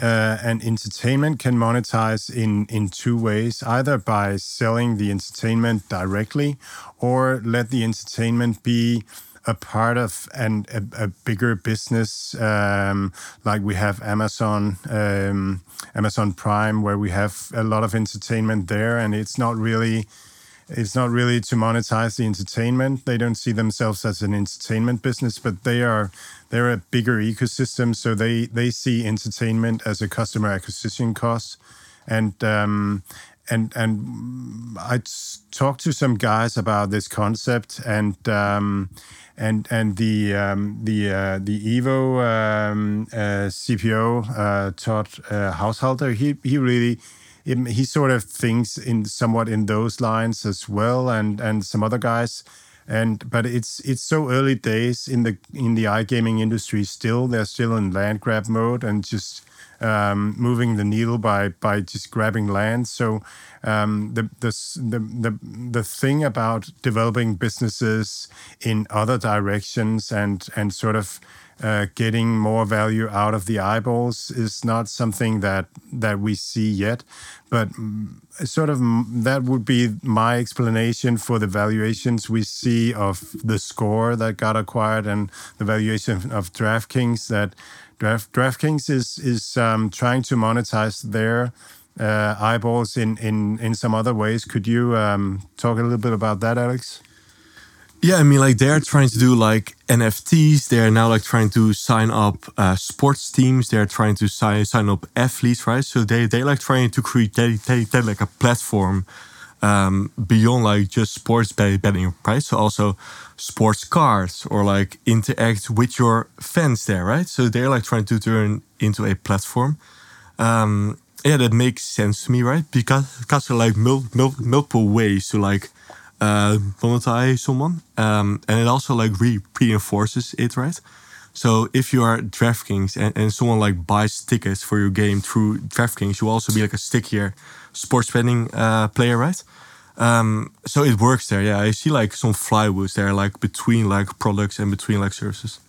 uh, and entertainment can monetize in in two ways either by selling the entertainment directly or let the entertainment be a part of an, a, a bigger business um, like we have Amazon um, Amazon Prime where we have a lot of entertainment there and it's not really it's not really to monetize the entertainment. They don't see themselves as an entertainment business, but they are they're a bigger ecosystem, so they they see entertainment as a customer acquisition cost, and um, and and I talked to some guys about this concept, and um, and and the um, the uh, the Evo um, uh, CPO uh, Todd uh, Haushalter, he he really he sort of thinks in somewhat in those lines as well, and and some other guys. And but it's it's so early days in the in the iGaming industry. Still, they're still in land grab mode and just um, moving the needle by by just grabbing land. So um, the, the the the the thing about developing businesses in other directions and and sort of uh, getting more value out of the eyeballs is not something that that we see yet. But mm, sort of mm, that would be my explanation for the valuations we see of the score that got acquired and the valuation of DraftKings. That Draft, DraftKings is is um, trying to monetize their uh, eyeballs in, in, in some other ways. Could you um, talk a little bit about that, Alex? Yeah, I mean, like they're trying to do like NFTs. They're now like trying to sign up uh, sports teams. They're trying to sign sign up athletes, right? So they they like trying to create they they, they like a platform um, beyond like just sports betting, right? So also sports cards or like interact with your fans there, right? So they're like trying to turn into a platform. Um, yeah, that makes sense to me, right? Because because there like mul mul multiple ways to like uh, someone, um, and it also like re reinforces it, right? So if you are DraftKings and, and someone like buys tickets for your game through DraftKings, you also be like a stickier sports betting uh, player, right? Um, so it works there. Yeah, I see like some flywheels there, like between like products and between like services.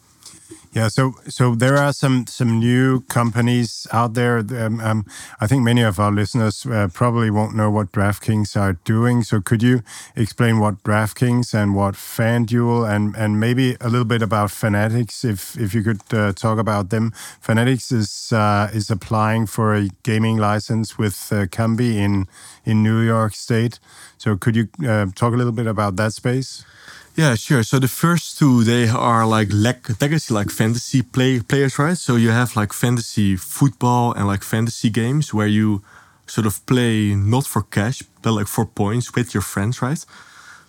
Yeah, so so there are some some new companies out there. Um, um, I think many of our listeners uh, probably won't know what DraftKings are doing. So could you explain what DraftKings and what FanDuel and and maybe a little bit about Fanatics, if if you could uh, talk about them. Fanatics is uh, is applying for a gaming license with uh, in in New York State. So could you uh, talk a little bit about that space? Yeah, sure. So the first two they are like legacy, like fantasy play players, right? So you have like fantasy football and like fantasy games where you sort of play not for cash but like for points with your friends, right?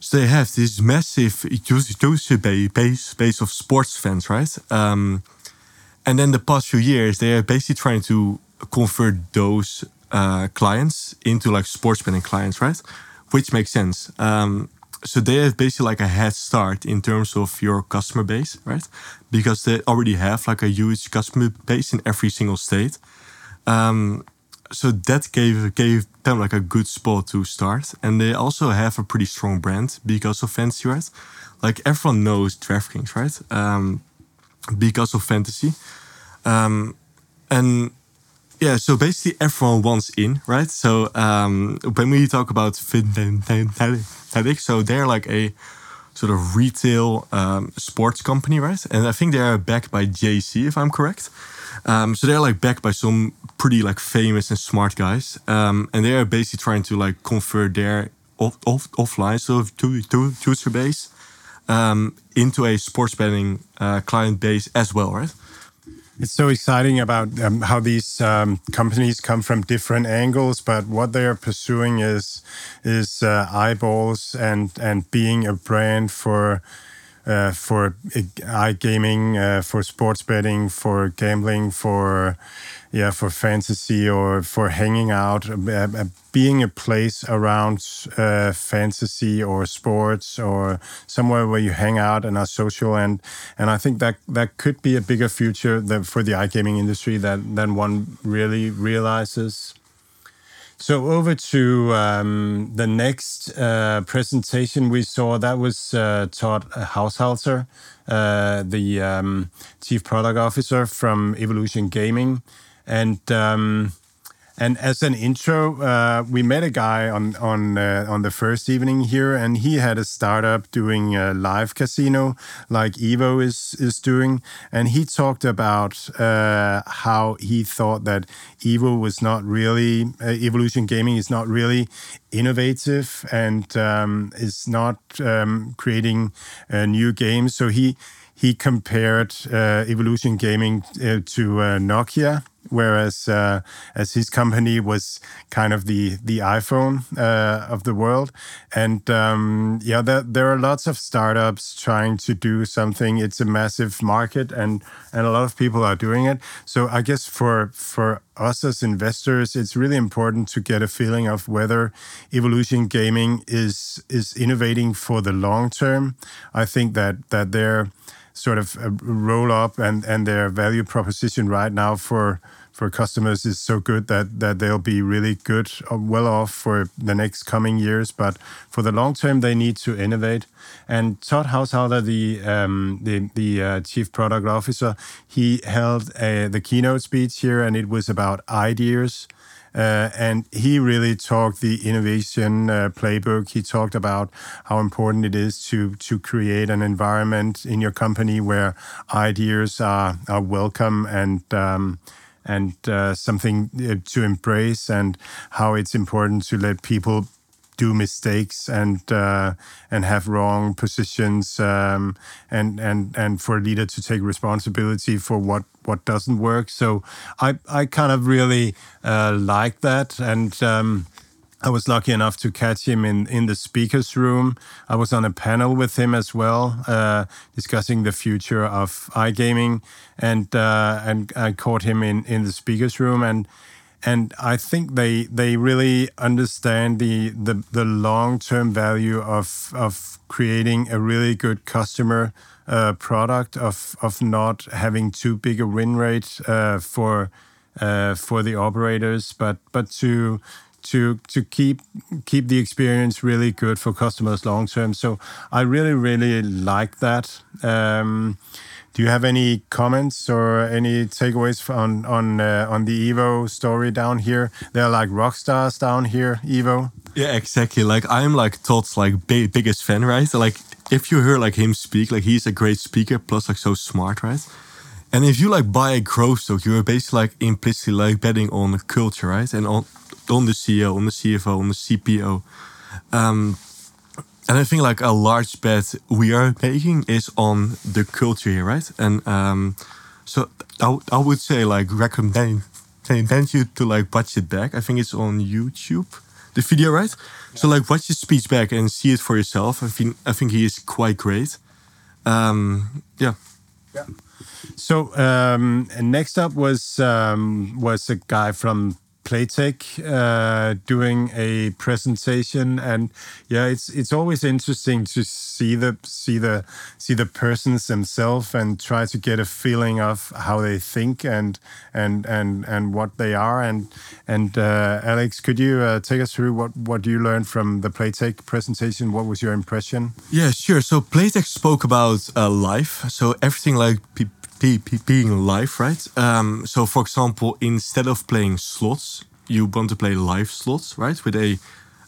So they have this massive user base base of sports fans, right? Um, and then the past few years they are basically trying to convert those uh, clients into like sports betting clients, right? Which makes sense. Um, so they have basically like a head start in terms of your customer base, right? Because they already have like a huge customer base in every single state. Um, so that gave gave them like a good spot to start, and they also have a pretty strong brand because of fantasy, right? Like everyone knows DraftKings, right? Um, because of fantasy, um, and yeah, so basically everyone wants in, right? So um, when we talk about Fanatics, so they're like a sort of retail um, sports company, right? And I think they are backed by JC, if I'm correct. Um, so they're like backed by some pretty like famous and smart guys, um, and they are basically trying to like convert their off, off, offline so to, to user base um, into a sports betting uh, client base as well, right? It's so exciting about um, how these um, companies come from different angles, but what they are pursuing is is uh, eyeballs and and being a brand for uh, for iGaming, uh, for sports betting, for gambling, for yeah, for fantasy or for hanging out, uh, uh, being a place around uh, fantasy or sports or somewhere where you hang out and are social. And and I think that that could be a bigger future for the iGaming industry that than one really realizes. So over to um, the next uh, presentation we saw. That was uh, Todd Haushalter, uh, the um, chief product officer from Evolution Gaming. And um, and as an intro, uh, we met a guy on on uh, on the first evening here, and he had a startup doing a live casino like Evo is is doing, and he talked about uh, how he thought that Evo was not really uh, Evolution Gaming is not really innovative and um, is not um, creating uh, new games. So he he compared uh, Evolution Gaming to Nokia whereas uh, as his company was kind of the the iPhone uh, of the world. And um, yeah, there, there are lots of startups trying to do something. It's a massive market, and and a lot of people are doing it. So I guess for for us as investors, it's really important to get a feeling of whether Evolution Gaming is is innovating for the long term. I think that that they're sort of uh, roll up and and their value proposition right now for for customers is so good that that they'll be really good uh, well off for the next coming years. But for the long term they need to innovate. And Todd Haushalter the um, the, the uh, chief product officer he held a, the keynote speech here and it was about ideas uh, and he really talked the innovation uh, playbook. He talked about how important it is to to create an environment in your company where ideas are are welcome and um, and uh, something uh, to embrace, and how it's important to let people do mistakes and uh, and have wrong positions um, and and and for a leader to take responsibility for what what doesn't work. So I I kind of really uh, like that and. Um, I was lucky enough to catch him in, in the speakers room. I was on a panel with him as well, uh, discussing the future of iGaming, and uh, and I caught him in, in the speakers room, and and I think they they really understand the the, the long term value of of creating a really good customer uh, product of of not having too big a win rate uh, for uh, for the operators, but but to to to keep keep the experience really good for customers long term. So I really really like that. Um, do you have any comments or any takeaways on on uh, on the Evo story down here? They're like rock stars down here, Evo. Yeah, exactly. Like I'm like Todd's like big, biggest fan, right? Like if you hear like him speak, like he's a great speaker, plus like so smart, right? And if you like buy a growth stock, you're basically like implicitly like betting on the culture, right? And on on the CEO, on the CFO, on the CPO. Um, and I think like a large bet we are making is on the culture here, right? And um, so I, I would say like recommend recommend you to like watch it back. I think it's on YouTube, the video, right? Yeah. So like watch his speech back and see it for yourself. I think I think he is quite great. Um, yeah. Yeah. So um, next up was um, was a guy from Playtech uh, doing a presentation, and yeah, it's it's always interesting to see the see the see the persons themselves and try to get a feeling of how they think and and and and what they are. And and uh, Alex, could you uh, take us through what what you learned from the Playtech presentation? What was your impression? Yeah, sure. So Playtech spoke about uh, life, so everything like being live, right? Um, so, for example, instead of playing slots, you want to play live slots, right? With a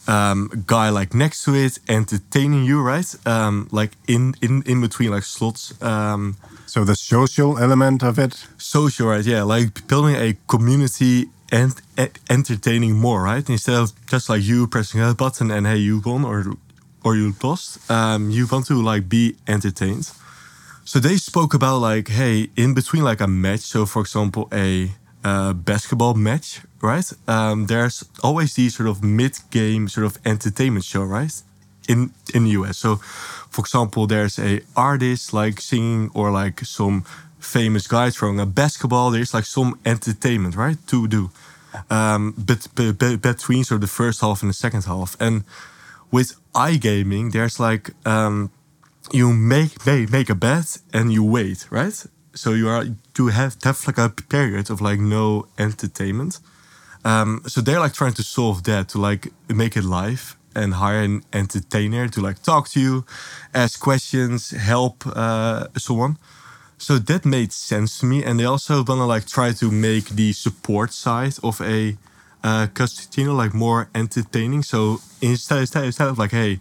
um, guy like next to it, entertaining you, right? Um, like in in in between like slots. Um, so the social element of it. Social, right? Yeah, like building a community and entertaining more, right? Instead of just like you pressing a button and hey, you won or or you lost. Um, you want to like be entertained. So they spoke about like, hey, in between like a match. So for example, a uh, basketball match, right? Um, there's always these sort of mid-game sort of entertainment show, right? In in the US. So, for example, there's a artist like singing or like some famous guy throwing a basketball. There's like some entertainment, right, to do. Um, but, but, but between sort of the first half and the second half, and with iGaming, there's like um, you make, make make a bet and you wait, right? So you are to have have like a period of like no entertainment. Um, so they're like trying to solve that to like make it live and hire an entertainer to like talk to you, ask questions, help uh, someone. So that made sense to me, and they also wanna like try to make the support side of a uh, casino like more entertaining. So instead, instead, instead of like, hey,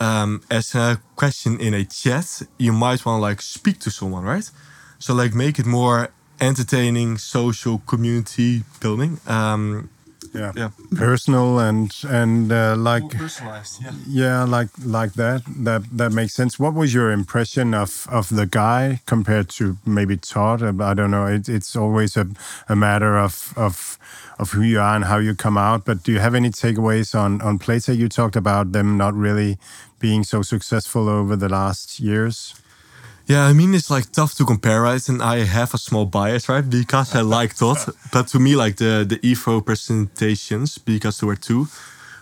um, as a question in a chat, you might want to like speak to someone, right? So like make it more entertaining, social, community building. Um, yeah. yeah, personal and and uh, like more personalized. Yeah, yeah, like like that. That that makes sense. What was your impression of of the guy compared to maybe Todd? I don't know. It, it's always a, a matter of of of who you are and how you come out. But do you have any takeaways on on Playtech? You talked about them not really being so successful over the last years. Yeah, I mean it's like tough to compare, right? And I have a small bias, right? Because I like Todd, but to me, like the the Evo presentations, because there were two,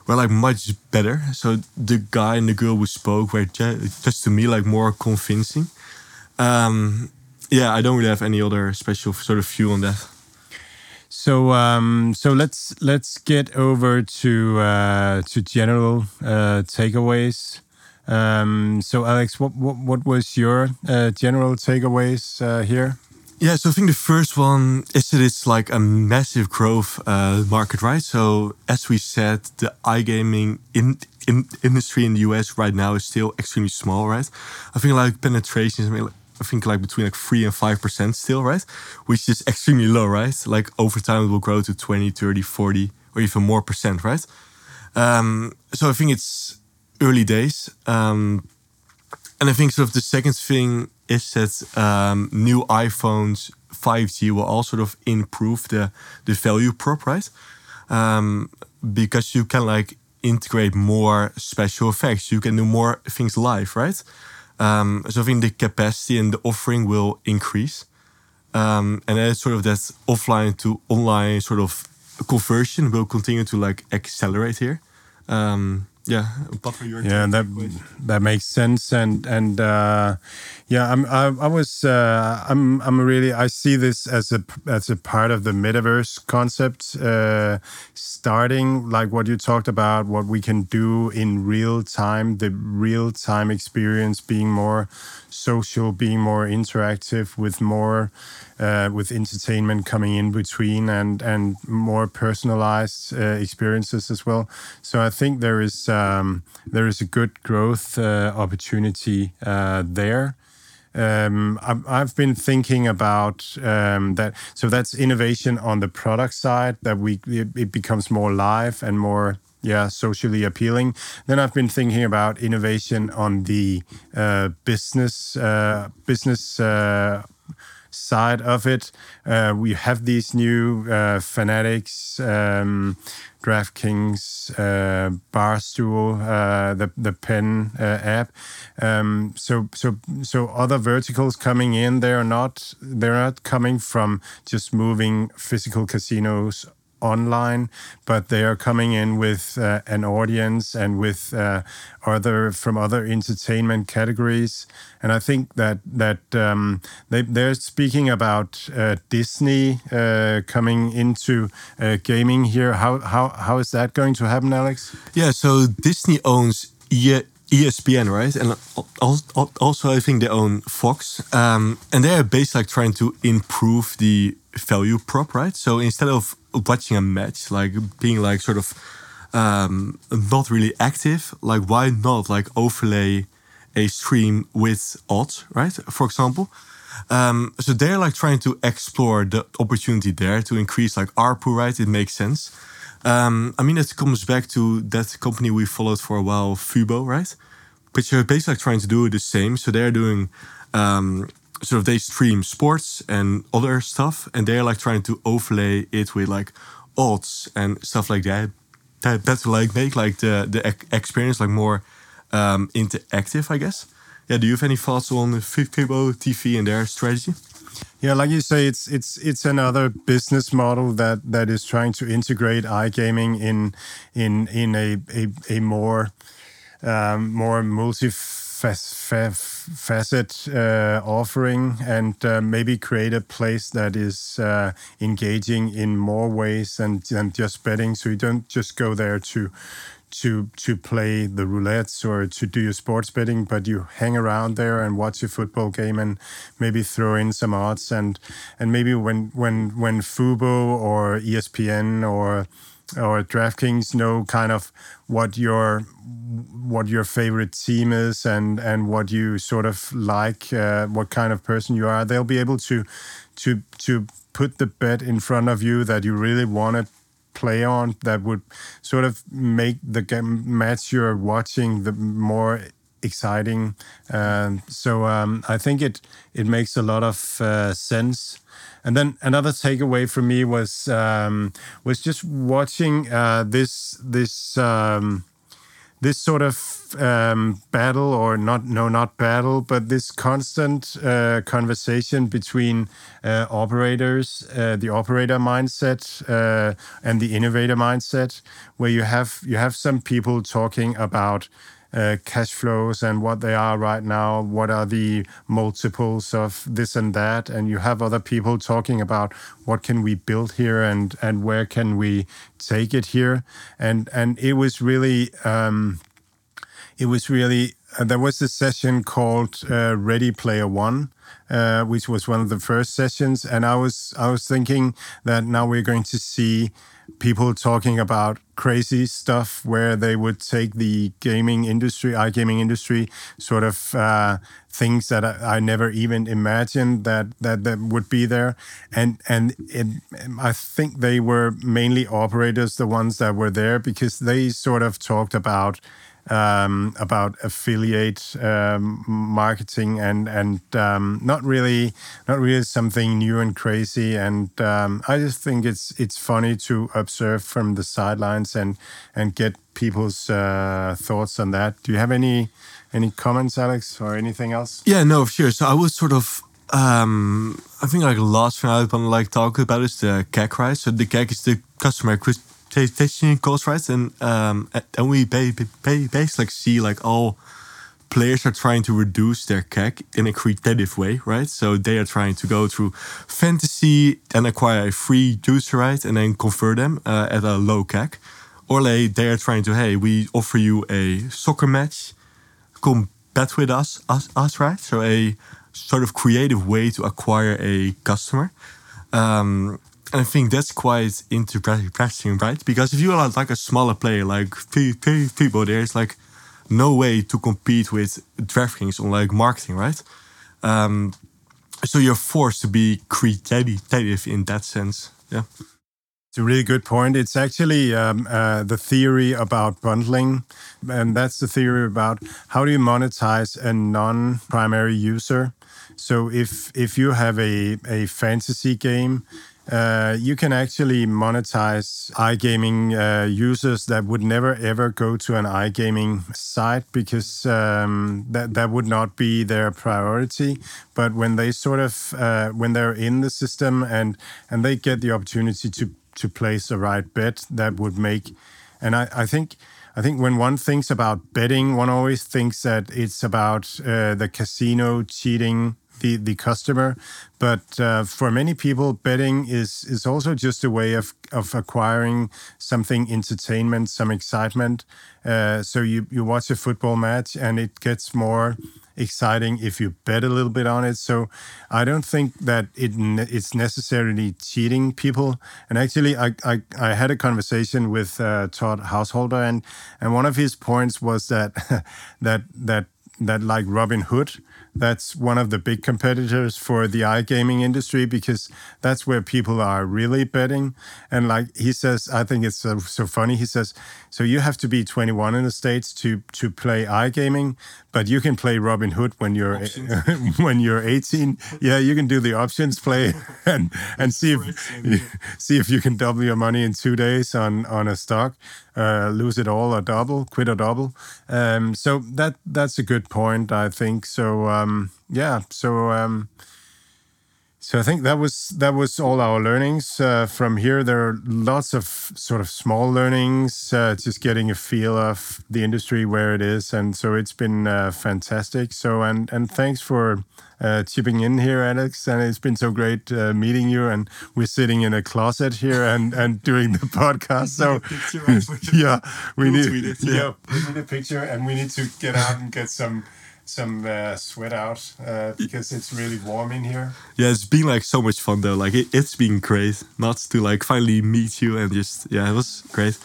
were like much better. So the guy and the girl who spoke were just to me like more convincing. Um, yeah, I don't really have any other special sort of view on that. So um, so let's let's get over to uh, to general uh, takeaways. Um, so, Alex, what, what, what was your uh, general takeaways uh, here? Yeah, so I think the first one is that it's like a massive growth uh, market, right? So, as we said, the iGaming in, in industry in the US right now is still extremely small, right? I think like penetration is I think like between like three and five percent still, right? Which is extremely low, right? Like over time it will grow to 20, 30, 40, or even more percent, right? Um, so I think it's early days. Um, and I think sort of the second thing is that um, new iPhones 5G will all sort of improve the the value prop, right? Um, because you can like integrate more special effects. You can do more things live, right? Um, so I think the capacity and the offering will increase. Um, and then sort of that offline to online sort of conversion will continue to like accelerate here. Um, yeah, yeah, that that makes sense, and and uh, yeah, I'm I, I was uh, I'm I'm really I see this as a as a part of the metaverse concept, uh, starting like what you talked about, what we can do in real time, the real time experience being more social, being more interactive, with more uh, with entertainment coming in between and and more personalized uh, experiences as well. So I think there is um, there is a good growth uh, opportunity uh, there. Um, I've been thinking about um, that. So that's innovation on the product side that we it, it becomes more live and more yeah socially appealing then i've been thinking about innovation on the uh, business uh, business uh, side of it. Uh, we have these new uh, Fanatics, um, DraftKings, uh, Barstool, uh, the the Pen uh, app. Um, so so so other verticals coming in. They're not they're not coming from just moving physical casinos online, but they are coming in with uh, an audience and with uh, other from other entertainment categories. And I think that that um, they they're speaking about uh, Disney uh, coming into uh, gaming here. How how how is that going to happen, Alex? Yeah, so Disney owns. ESPN, right? And also, I think they own Fox, um, and they are basically trying to improve the value prop, right? So instead of watching a match, like being like sort of um, not really active, like why not like overlay a stream with odds, right? For example. Um, so they're like trying to explore the opportunity there to increase like ARPU, right? It makes sense. Um, I mean, it comes back to that company we followed for a while, Fubo, right? Which are basically like trying to do the same. So they're doing um, sort of they stream sports and other stuff, and they're like trying to overlay it with like odds and stuff like that. That that's like make like the the experience like more um, interactive, I guess. Yeah. Do you have any thoughts on Fubo TV and their strategy? Yeah, like you say, it's it's it's another business model that that is trying to integrate iGaming in in in a a, a more um, more multi facet uh, offering and uh, maybe create a place that is uh, engaging in more ways than, than just betting. So you don't just go there to to to play the roulettes or to do your sports betting, but you hang around there and watch a football game and maybe throw in some odds and and maybe when when when Fubo or ESPN or or DraftKings know kind of what your what your favorite team is and and what you sort of like, uh, what kind of person you are. They'll be able to to to put the bet in front of you that you really want to play on that would sort of make the game match you're watching the more exciting. Um, so um, I think it it makes a lot of uh, sense. And then another takeaway for me was um, was just watching uh, this this um, this sort of um, battle, or not no not battle, but this constant uh, conversation between uh, operators, uh, the operator mindset uh, and the innovator mindset, where you have you have some people talking about uh, cash flows and what they are right now, what are the multiples of this and that, and you have other people talking about what can we build here and and where can we take it here, and and it was really um, it was really uh, there was a session called uh, Ready Player One, uh, which was one of the first sessions, and I was I was thinking that now we're going to see people talking about crazy stuff where they would take the gaming industry, iGaming industry, sort of uh, things that I, I, never even imagined that, that that would be there, and and it, I think they were mainly operators, the ones that were there, because they sort of talked about um, about affiliate um, marketing and and um, not really not really something new and crazy. And um, I just think it's it's funny to observe from the sidelines and and get people's uh, thoughts on that. Do you have any any comments, Alex, or anything else? Yeah, no, sure. So I was sort of um, I think like last thing I want to like talk about is the CAC, right? So the CAC is the customer PlayStation calls right, and um, and we basically like see like all players are trying to reduce their CAC in a creative way, right? So they are trying to go through fantasy and acquire a free user right, and then convert them uh, at a low CAC, or they they are trying to hey, we offer you a soccer match, come bet with us, us, us, right? So a sort of creative way to acquire a customer. Um, and I think that's quite interesting, right? Because if you are like a smaller player, like people, there's like no way to compete with DraftKings on like marketing, right? Um, so you're forced to be creative in that sense. Yeah. It's a really good point. It's actually um, uh, the theory about bundling, and that's the theory about how do you monetize a non-primary user. So if if you have a a fantasy game uh, you can actually monetize iGaming uh, users that would never ever go to an iGaming site because um, that that would not be their priority. But when they sort of uh, when they're in the system and and they get the opportunity to to place the right bet, that would make. And I, I think. I think when one thinks about betting, one always thinks that it's about uh, the casino cheating the the customer. But uh, for many people, betting is is also just a way of of acquiring something entertainment, some excitement. Uh, so you you watch a football match and it gets more exciting if you bet a little bit on it. So I don't think that it it's necessarily cheating people. And actually, I I, I had a conversation with uh, Todd Householder, and and one of his points was that that that that like Robin Hood that's one of the big competitors for the iGaming industry because that's where people are really betting. And like he says, I think it's so, so funny. He says, so you have to be 21 in the states to to play iGaming, but you can play Robin Hood when you're when you're 18. Yeah, you can do the options play and and see if see if you can double your money in two days on on a stock, uh, lose it all or double, quit or double. Um, so that that's a good point, I think. So um, yeah, so. Um, so I think that was that was all our learnings uh, from here. There are lots of sort of small learnings, uh, just getting a feel of the industry where it is, and so it's been uh, fantastic. So and and thanks for uh, chipping in here, Alex. And it's been so great uh, meeting you. And we're sitting in a closet here and and doing the podcast. So yeah, we need yeah we need a picture, and we need to get out and get some some uh, sweat out uh, because it's really warm in here. Yeah, it's been like so much fun though. Like it, has been great not to like finally meet you and just yeah, it was great.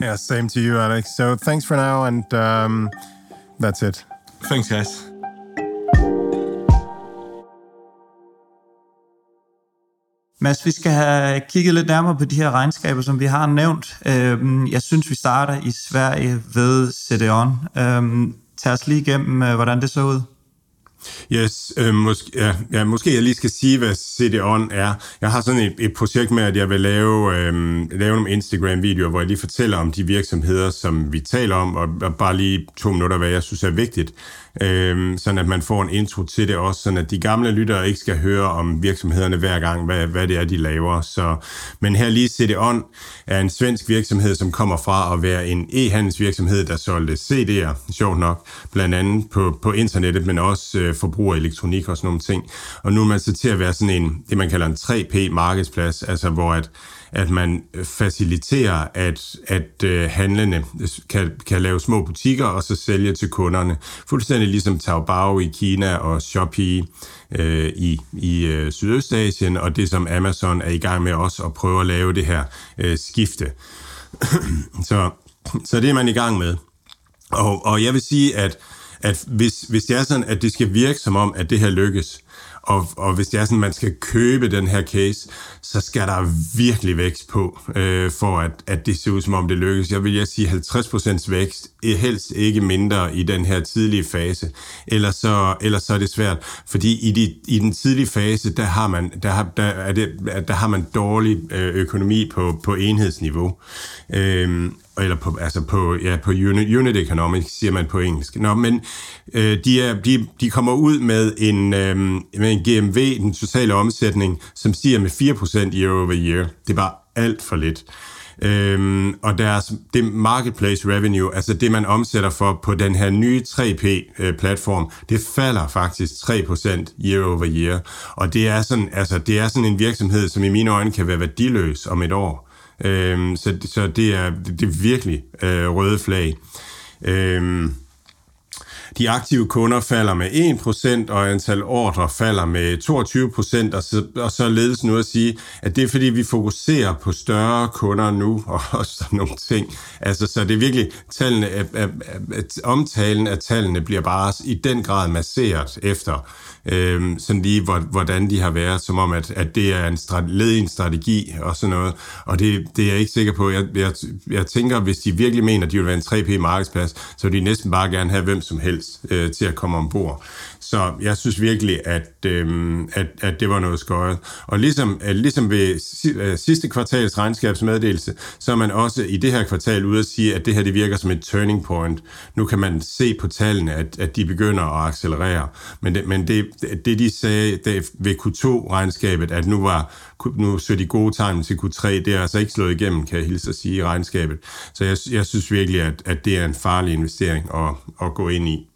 Yeah, same to you, Alex. So thanks for now, and um, that's it. Thanks, guys. Mads, vi skal have kigget lidt nærmere på de her regnskaber, som vi har nævnt. Øhm, jeg synes, vi starter i Sverige ved CDON. Øhm, Tag os lige igennem, øh, hvordan det så ud. Yes, øh, måske, ja, ja, måske jeg lige skal sige, hvad CD-ON er. Jeg har sådan et, et projekt med, at jeg vil lave, øh, lave nogle Instagram-videoer, hvor jeg lige fortæller om de virksomheder, som vi taler om, og, og bare lige to minutter, hvad jeg synes er vigtigt øh, sådan at man får en intro til det også, sådan at de gamle lyttere ikke skal høre om virksomhederne hver gang, hvad, hvad det er, de laver. Så, men her lige CD On er en svensk virksomhed, som kommer fra at være en e-handelsvirksomhed, der solgte CD'er, sjovt nok, blandt andet på, på internettet, men også øh, forbrug elektronik og sådan nogle ting. Og nu er man så til at være sådan en, det man kalder en 3P-markedsplads, altså hvor at at man faciliterer, at, at øh, handlende kan, kan lave små butikker og så sælge til kunderne. Fuldstændig ligesom Taobao i Kina og Shopee øh, i, i øh, Sydøstasien, og det som Amazon er i gang med også at prøve at lave det her øh, skifte. så, så det er man i gang med. Og, og jeg vil sige, at, at hvis, hvis det er sådan, at det skal virke som om, at det her lykkes, og, og hvis det er sådan, man skal købe den her case, så skal der virkelig vækst på, øh, for at, at det ser ud som om det lykkes. Jeg vil jeg sige 50% vækst, eh, helst ikke mindre i den her tidlige fase. Ellers så, ellers så er det svært, fordi i, de, i den tidlige fase, der har man, der har, der er det, der har man dårlig øh, økonomi på, på enhedsniveau. Øh, eller på, altså på, ja, på unit, unit economics, siger man på engelsk. Nå, men øh, de, er, de, de kommer ud med en, øh, med en GMV, den totale omsætning, som stiger med 4% year over year. Det er bare alt for lidt. Øhm, og deres det marketplace revenue, altså det man omsætter for på den her nye 3P-platform, øh, det falder faktisk 3% year over year. Og det er, sådan, altså, det er sådan en virksomhed, som i mine øjne kan være værdiløs om et år. Øhm, så, så det er, det er virkelig øh, røde flag. Øh, de aktive kunder falder med 1%, og antal ordre falder med 22%, og så, og så ledes nu at sige, at det er fordi, vi fokuserer på større kunder nu, og også nogle ting. Altså, så det er virkelig, tallene, at, at, at omtalen af tallene bliver bare i den grad masseret efter, øh, sådan lige, hvordan de har været, som om, at, at det er en strate, led i en strategi og sådan noget. Og det, det er jeg ikke sikker på. Jeg, jeg, jeg tænker, hvis de virkelig mener, at de vil være en 3P-markedsplads, så vil de næsten bare gerne have hvem som helst øh, til at komme ombord. Så jeg synes virkelig, at, øh, at, at det var noget skøjet. Og ligesom, at ligesom ved øh, sidste kvartals regnskabsmeddelelse, så er man også i det her kvartal ude at sige, at det her det virker som et turning point. Nu kan man se på tallene, at, at de begynder at accelerere. Men det, men det, det de sagde det, ved Q2-regnskabet, at nu var nu så de gode tegn til Q3, det er altså ikke slået igennem, kan jeg hilse at sige, i regnskabet. Så jeg, jeg synes virkelig, at, at det er en farlig investering at, at gå ind i.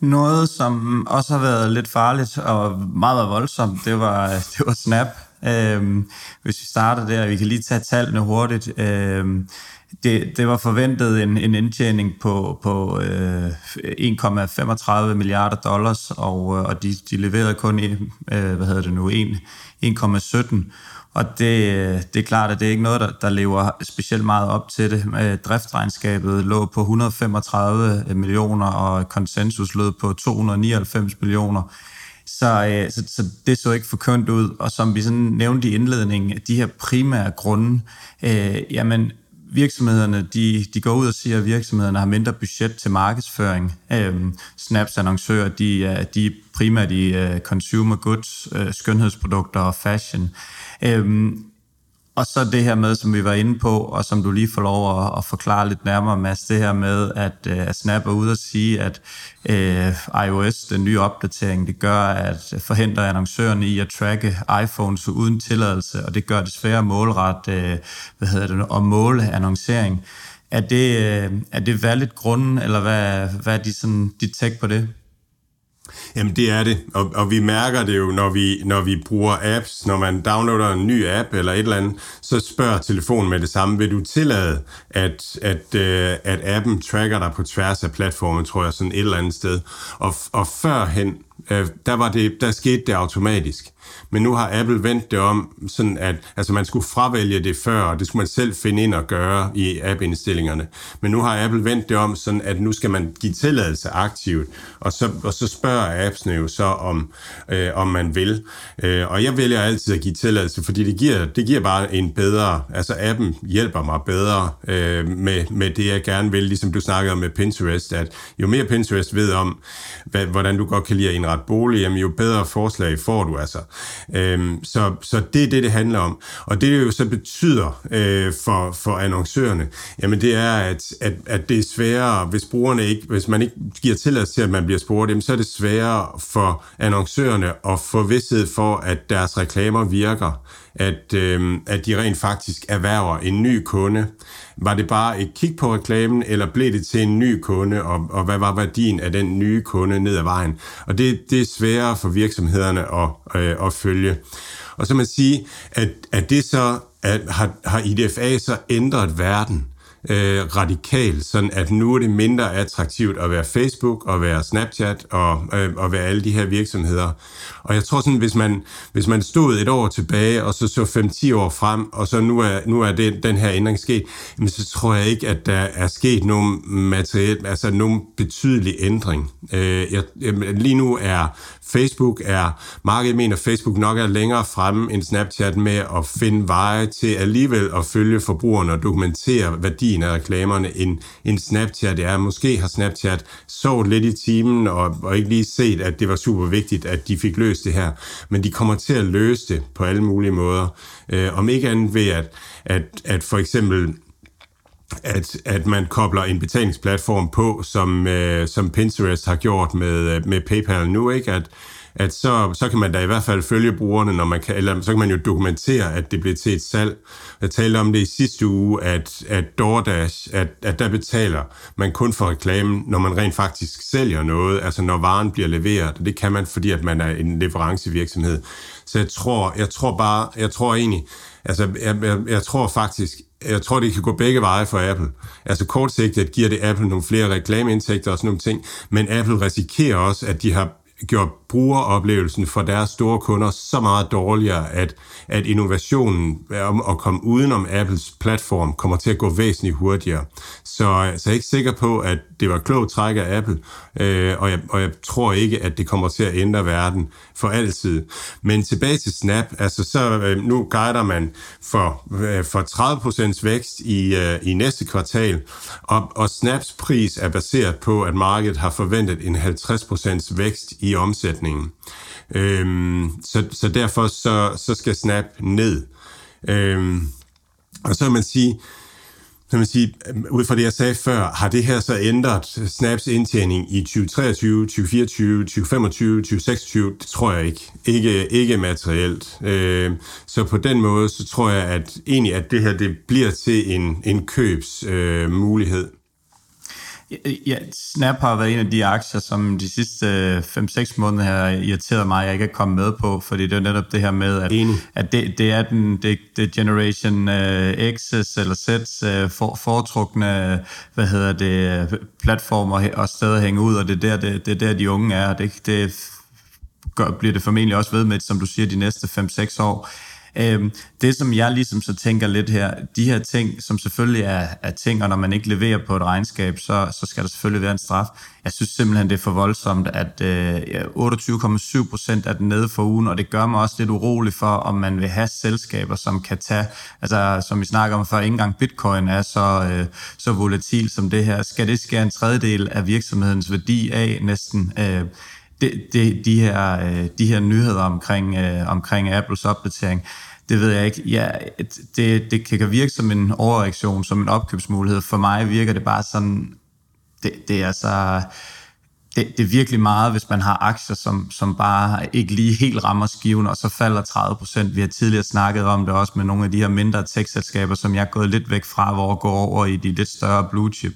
Noget, som også har været lidt farligt og meget meget voldsomt, det var, det var Snap. Øhm, hvis vi starter der, vi kan lige tage tallene hurtigt. Øhm, det, det var forventet en, en indtjening på, på øh, 1,35 milliarder dollars, og, øh, og de, de leverede kun øh, hvad hedder det nu, 1,17. Og det, det er klart, at det er ikke noget, der, der lever specielt meget op til det. Øh, driftsregnskabet lå på 135 millioner, og konsensus lød på 299 millioner. Så, øh, så, så det så ikke for kønt ud. Og som vi sådan nævnte i indledningen, de her primære grunde, øh, jamen virksomhederne, de, de går ud og siger, at virksomhederne har mindre budget til markedsføring. Øhm, Snaps annoncører, de, de er primært i uh, consumer goods, uh, skønhedsprodukter og fashion. Øhm, og så det her med, som vi var inde på, og som du lige får lov at, at forklare lidt nærmere, Mads, det her med, at, øh, at Snap er ude og sige, at øh, iOS, den nye opdatering, det gør, at forhindrer annoncørerne i at tracke iPhones uden tilladelse, og det gør det sværere målret, øh, hvad hedder det, at måle annoncering. Er det, øh, er det valgt grunden, eller hvad, hvad er de, sådan, de tæk på det? Jamen det er det, og, og vi mærker det jo, når vi, når vi bruger apps, når man downloader en ny app eller et eller andet, så spørger telefonen med det samme, vil du tillade, at, at, øh, at appen tracker dig på tværs af platformen, tror jeg, sådan et eller andet sted. Og, og førhen, øh, der, var det, der skete det automatisk. Men nu har Apple vendt det om, sådan at altså man skulle fravælge det før, og det skulle man selv finde ind og gøre i app-indstillingerne. Men nu har Apple vendt det om, sådan at nu skal man give tilladelse aktivt, og så, og så spørger appsene jo så, om, øh, om man vil. Øh, og jeg vælger altid at give tilladelse, fordi det giver, det giver bare en bedre, altså appen hjælper mig bedre øh, med, med det, jeg gerne vil, ligesom du snakkede om med Pinterest, at jo mere Pinterest ved om, hvad, hvordan du godt kan lide at indrette bolig, jamen jo bedre forslag får du altså. Øhm, så, så det er det, det handler om. Og det jo så betyder øh, for, for annoncørerne, jamen det er, at, at, at det er sværere, hvis brugerne ikke, hvis man ikke giver tilladelse til, at man bliver spurgt, jamen så er det sværere for annoncørerne at få vidsthed for, at deres reklamer virker at, øh, at de rent faktisk erhverver en ny kunde. Var det bare et kig på reklamen, eller blev det til en ny kunde, og, og hvad var værdien af den nye kunde ned ad vejen? Og det, det er sværere for virksomhederne at, øh, at følge. Og så man sige, at, at det så at, har, har IDFA så ændret verden øh, radikalt, sådan at nu er det mindre attraktivt at være Facebook og være Snapchat og, øh, og være alle de her virksomheder. Og jeg tror sådan, hvis man, hvis man stod et år tilbage, og så så 5-10 år frem, og så nu er, nu er det, den her ændring sket, men så tror jeg ikke, at der er sket nogen materiel, altså nogen betydelig ændring. Øh, jeg, lige nu er Facebook er, markedet mener, Facebook nok er længere fremme end Snapchat med at finde veje til alligevel at følge forbrugerne og dokumentere værdien af reklamerne, end, end Snapchat er. Måske har Snapchat sovet lidt i timen og, og ikke lige set, at det var super vigtigt, at de fik løst det her. Men de kommer til at løse det på alle mulige måder. Øh, om ikke andet ved, at, at, at for eksempel at, at man kobler en betalingsplatform på, som, øh, som Pinterest har gjort med, øh, med PayPal nu, ikke? At, at så, så kan man da i hvert fald følge brugerne, når man kan, eller så kan man jo dokumentere, at det bliver til et salg. Jeg talte om det i sidste uge, at, at DoorDash, at, at der betaler man kun for reklamen, når man rent faktisk sælger noget, altså når varen bliver leveret, og det kan man, fordi at man er en leverancevirksomhed. Så jeg tror, jeg tror bare, jeg tror egentlig, altså jeg, jeg, jeg tror faktisk, jeg tror, det kan gå begge veje for Apple. Altså kortsigtet giver det Apple nogle flere reklameindtægter og sådan nogle ting, men Apple risikerer også, at de har gjort brugeroplevelsen for deres store kunder så meget dårligere, at, at innovationen om at komme udenom Apples platform kommer til at gå væsentligt hurtigere. Så, så jeg er ikke sikker på, at det var klogt træk af Apple, øh, og, jeg, og jeg tror ikke, at det kommer til at ændre verden for altid. Men tilbage til Snap, altså så øh, nu guider man for, øh, for 30% vækst i, øh, i næste kvartal, og, og Snaps pris er baseret på, at markedet har forventet en 50% vækst i omsætning omsætningen. Øhm, så, så derfor så, så skal Snap ned. Øhm, og så kan man sige, kan man sige, øhm, ud fra det, jeg sagde før, har det her så ændret Snaps indtjening i 2023, 2024, 2025, 2026? Det tror jeg ikke. Ikke, ikke materielt. Øh, så på den måde, så tror jeg at egentlig, at det her det bliver til en, en købsmulighed. Øh, mulighed. Ja, Snap har været en af de aktier, som de sidste 5-6 måneder har irriteret mig, at jeg ikke er kommet med på, fordi det er netop det her med, at, at det, det er den det, det Generation uh, X's eller Z's uh, for, foretrukne hvad hedder det, platformer og steder at hænge ud, og det er der, det, det er der de unge er, og det, det gør, bliver det formentlig også ved med, som du siger, de næste 5-6 år. Øhm, det, som jeg ligesom så tænker lidt her, de her ting, som selvfølgelig er, er ting, og når man ikke leverer på et regnskab, så, så skal der selvfølgelig være en straf. Jeg synes simpelthen, det er for voldsomt, at øh, 28,7 procent er den nede for ugen, og det gør mig også lidt urolig for, om man vil have selskaber, som kan tage, altså som vi snakker om før, ikke engang bitcoin er så, øh, så volatil som det her. Skal det skære en tredjedel af virksomhedens værdi af næsten? Øh, de, de, de, her, øh, de her nyheder omkring, øh, omkring Apples opdatering, det ved jeg ikke. Ja, det, det kan virke som en overreaktion, som en opkøbsmulighed. For mig virker det bare sådan, det, det er så det, det er virkelig meget, hvis man har aktier, som, som bare ikke lige helt rammer skiven, og så falder 30 procent. Vi har tidligere snakket om det også med nogle af de her mindre tech-selskaber, som jeg er gået lidt væk fra, hvor jeg går over i de lidt større blue chip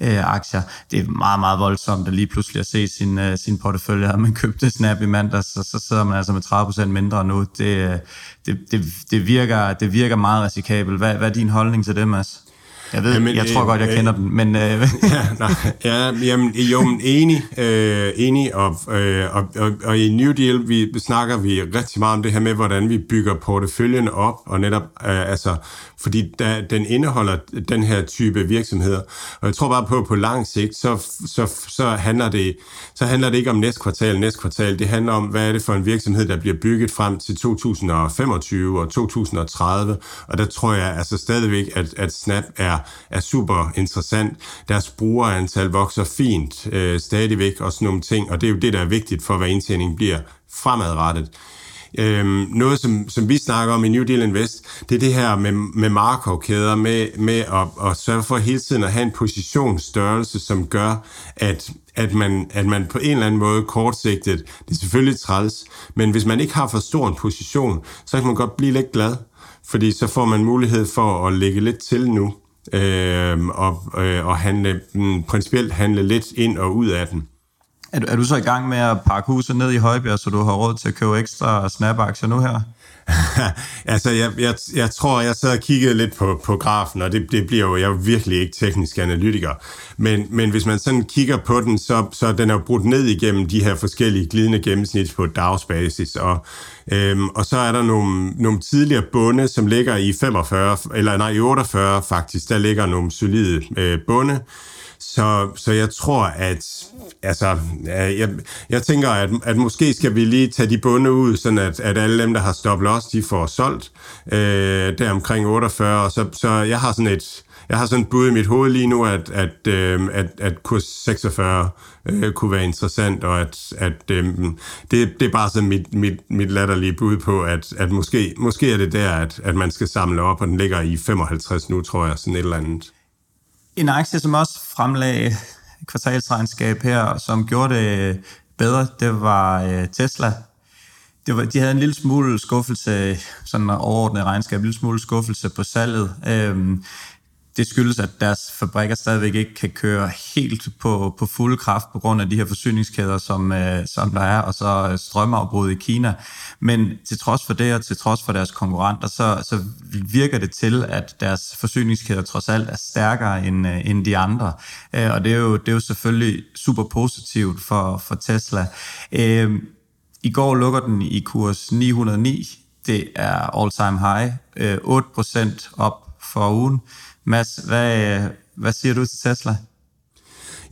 øh, aktier. Det er meget, meget voldsomt at lige pludselig at se sin, øh, sin portefølje. Har man købt Snap i mandags, så, så sidder man altså med 30 procent mindre nu. Det, øh, det, det, det, virker, det virker meget risikabelt. Hvad, hvad er din holdning til det, Mads? Jeg ved, jamen, jeg tror godt, jeg øh, kender den, men... Øh. ja, nej, ja, jamen, jo, men enig, øh, enig, og, øh, og, og, og i New Deal, vi snakker vi rigtig meget om det her med, hvordan vi bygger porteføljen op, og netop, øh, altså, fordi der, den indeholder den her type virksomheder, og jeg tror bare på, på lang sigt, så, så, så, handler det, så handler det ikke om næste kvartal, næste kvartal, det handler om, hvad er det for en virksomhed, der bliver bygget frem til 2025 og 2030, og der tror jeg altså stadigvæk, at, at Snap er er, super interessant. Deres brugerantal vokser fint øh, stadigvæk og sådan nogle ting, og det er jo det, der er vigtigt for, hvad indtjeningen bliver fremadrettet. Øhm, noget, som, som vi snakker om i New Deal Invest, det er det her med, med markovkæder, med, med at, at sørge for hele tiden at have en positionsstørrelse, som gør, at, at, man, at man på en eller anden måde kortsigtet, det er selvfølgelig træls, men hvis man ikke har for stor en position, så kan man godt blive lidt glad, fordi så får man mulighed for at lægge lidt til nu, øh, og, øh, og handle, mm, principielt handle lidt ind og ud af den. Er du, er du så i gang med at pakke huset ned i Højbjerg, så du har råd til at købe ekstra snapaktier nu her? altså, jeg, jeg, jeg tror, jeg sad og kiggede lidt på, på grafen, og det, det bliver jo, jeg er virkelig ikke teknisk analytiker, men, men hvis man sådan kigger på den, så, så den er brudt ned igennem de her forskellige glidende gennemsnit på dagsbasis, og, øhm, og så er der nogle, nogle tidligere bunde, som ligger i 45, eller nej, i 48 faktisk, der ligger nogle solide øh, bunde, så, så jeg tror, at altså, øh, jeg, jeg tænker, at, at måske skal vi lige tage de bunde ud, sådan at, at alle dem, der har stop loss, de får solgt øh, der omkring 48. Og så, så jeg har sådan et, jeg har sådan et bud i mit hoved lige nu, at, at, øh, at, at kurs 46 øh, kunne være interessant, og at, at øh, det, det er bare sådan mit, mit, mit latterlige bud på, at, at måske, måske er det der, at, at man skal samle op, og den ligger i 55 nu, tror jeg, sådan et eller andet. En aktie, som også fremlagde kvartalsregnskab her, som gjorde det øh, bedre, det var øh, Tesla. Det var, de havde en lille smule skuffelse, sådan overordnet regnskab, en lille smule skuffelse på salget. Øhm, det skyldes, at deres fabrikker stadigvæk ikke kan køre helt på, på fuld kraft på grund af de her forsyningskæder, som, øh, som der er, og så øh, strømafbrud i Kina. Men til trods for det, og til trods for deres konkurrenter, så, så virker det til, at deres forsyningskæder trods alt er stærkere end, øh, end de andre. Øh, og det er, jo, det er jo selvfølgelig super positivt for, for Tesla. Øh, I går lukker den i kurs 909. Det er all-time high. Øh, 8% op for ugen. Mads, hvad, øh, hvad siger du til Tesla?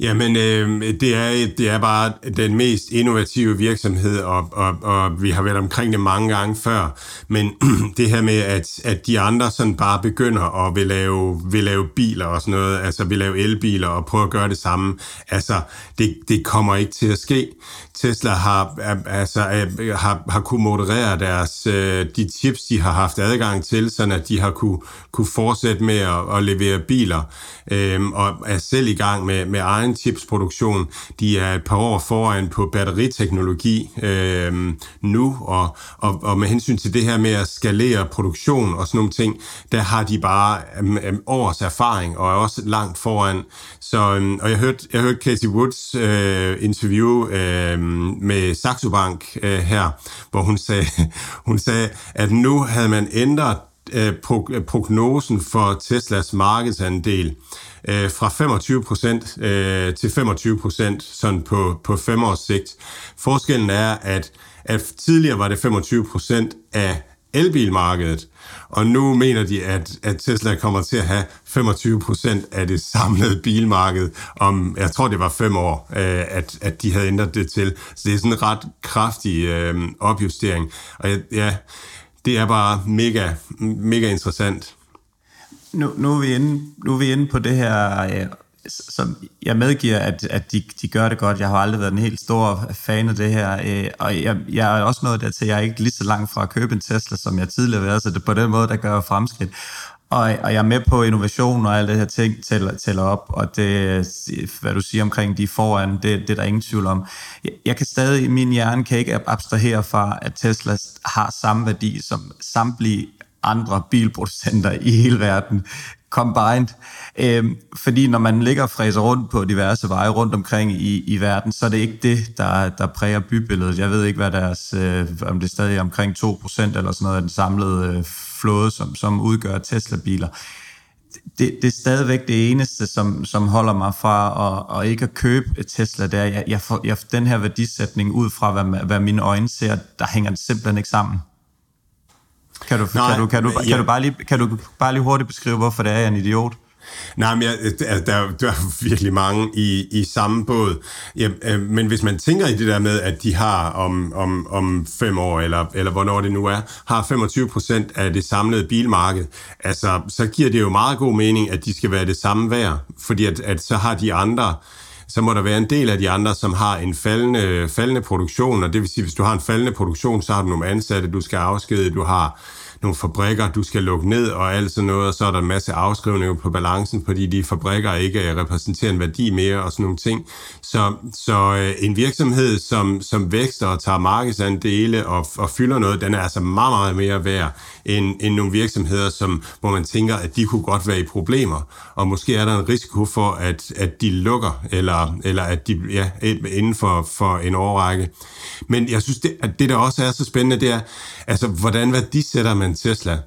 Jamen, øh, det, er, det er bare den mest innovative virksomhed, og, og, og vi har været omkring det mange gange før. Men det her med, at, at de andre sådan bare begynder at vil lave, vil lave biler og sådan noget, altså vil lave elbiler og prøve at gøre det samme, altså det, det kommer ikke til at ske. Tesla har, altså, har, har kunne moderere deres, øh, de chips, de har haft adgang til, sådan at de har kunne, kunne fortsætte med at, at levere biler, øh, og er selv i gang med, med egen chipsproduktion. De er et par år foran på batteriteknologi øh, nu, og, og, og med hensyn til det her med at skalere produktion og sådan nogle ting, der har de bare øh, års erfaring, og er også langt foran. Så, øh, og jeg hørte, jeg hørte Casey Woods øh, interview øh, med Saxo Bank øh, her, hvor hun sagde, hun sagde, at nu havde man ændret øh, prognosen for Teslas markedsandel øh, fra 25% øh, til 25% sådan på, på fem års sigt. Forskellen er, at, at tidligere var det 25% af elbilmarkedet, og nu mener de, at, at Tesla kommer til at have 25 procent af det samlede bilmarked om, jeg tror det var fem år, øh, at, at de havde ændret det til. Så det er sådan en ret kraftig øh, opjustering. Og ja, det er bare mega, mega interessant. Nu, nu, er vi inde, nu er vi inde på det her øh, som jeg medgiver, at, at de, de gør det godt. Jeg har aldrig været en helt stor fan af det her, øh, og jeg, jeg er også nået dertil, jeg er ikke lige så langt fra at købe en Tesla, som jeg tidligere har været, så det på den måde, der gør jeg fremskridt. Og, og jeg er med på innovation og alle det her ting tæller, tæller op, og det, hvad du siger omkring de foran, det, det er der ingen tvivl om. Jeg, jeg kan stadig, min hjerne kan ikke abstrahere fra, at Tesla har samme værdi som samtlige andre bilproducenter i hele verden combined. Øhm, fordi når man ligger og fræser rundt på diverse veje rundt omkring i, i verden, så er det ikke det, der, der præger bybilledet. Jeg ved ikke, hvad deres, øh, om det er stadig omkring 2% eller sådan noget af den samlede øh, flåde, som, som udgør Tesla-biler. Det, det er stadigvæk det eneste, som, som holder mig fra at, at ikke at købe et Tesla der. Jeg, jeg får, jeg, den her værdisætning ud fra, hvad, hvad mine øjne ser, der hænger det simpelthen ikke sammen. Kan du, Nej, kan, du, kan, du, kan, ja. du bare lige, kan du bare lige hurtigt beskrive, hvorfor det er, jeg er en idiot? Nej, men jeg, der, der, der er virkelig mange i, i samme båd. Ja, øh, men hvis man tænker i det der med, at de har om, om, om fem år, eller, eller hvornår det nu er, har 25 procent af det samlede bilmarked, altså, så giver det jo meget god mening, at de skal være det samme værd, fordi at, at så har de andre så må der være en del af de andre, som har en faldende, faldende produktion, og det vil sige, hvis du har en faldende produktion, så har du nogle ansatte, du skal afskede, du har nogle fabrikker, du skal lukke ned og alt sådan noget, og så er der en masse afskrivninger på balancen, fordi de fabrikker ikke øh, repræsenterer en værdi mere og sådan nogle ting. Så, så øh, en virksomhed, som, som vækster og tager markedsandele og, og fylder noget, den er altså meget, meget mere værd end, end nogle virksomheder, som, hvor man tænker, at de kunne godt være i problemer. Og måske er der en risiko for, at, at de lukker, eller, eller at de ja, inden for, for en årrække. Men jeg synes, det, at det der også er så spændende, det er, altså, hvordan værdisætter man Tesla?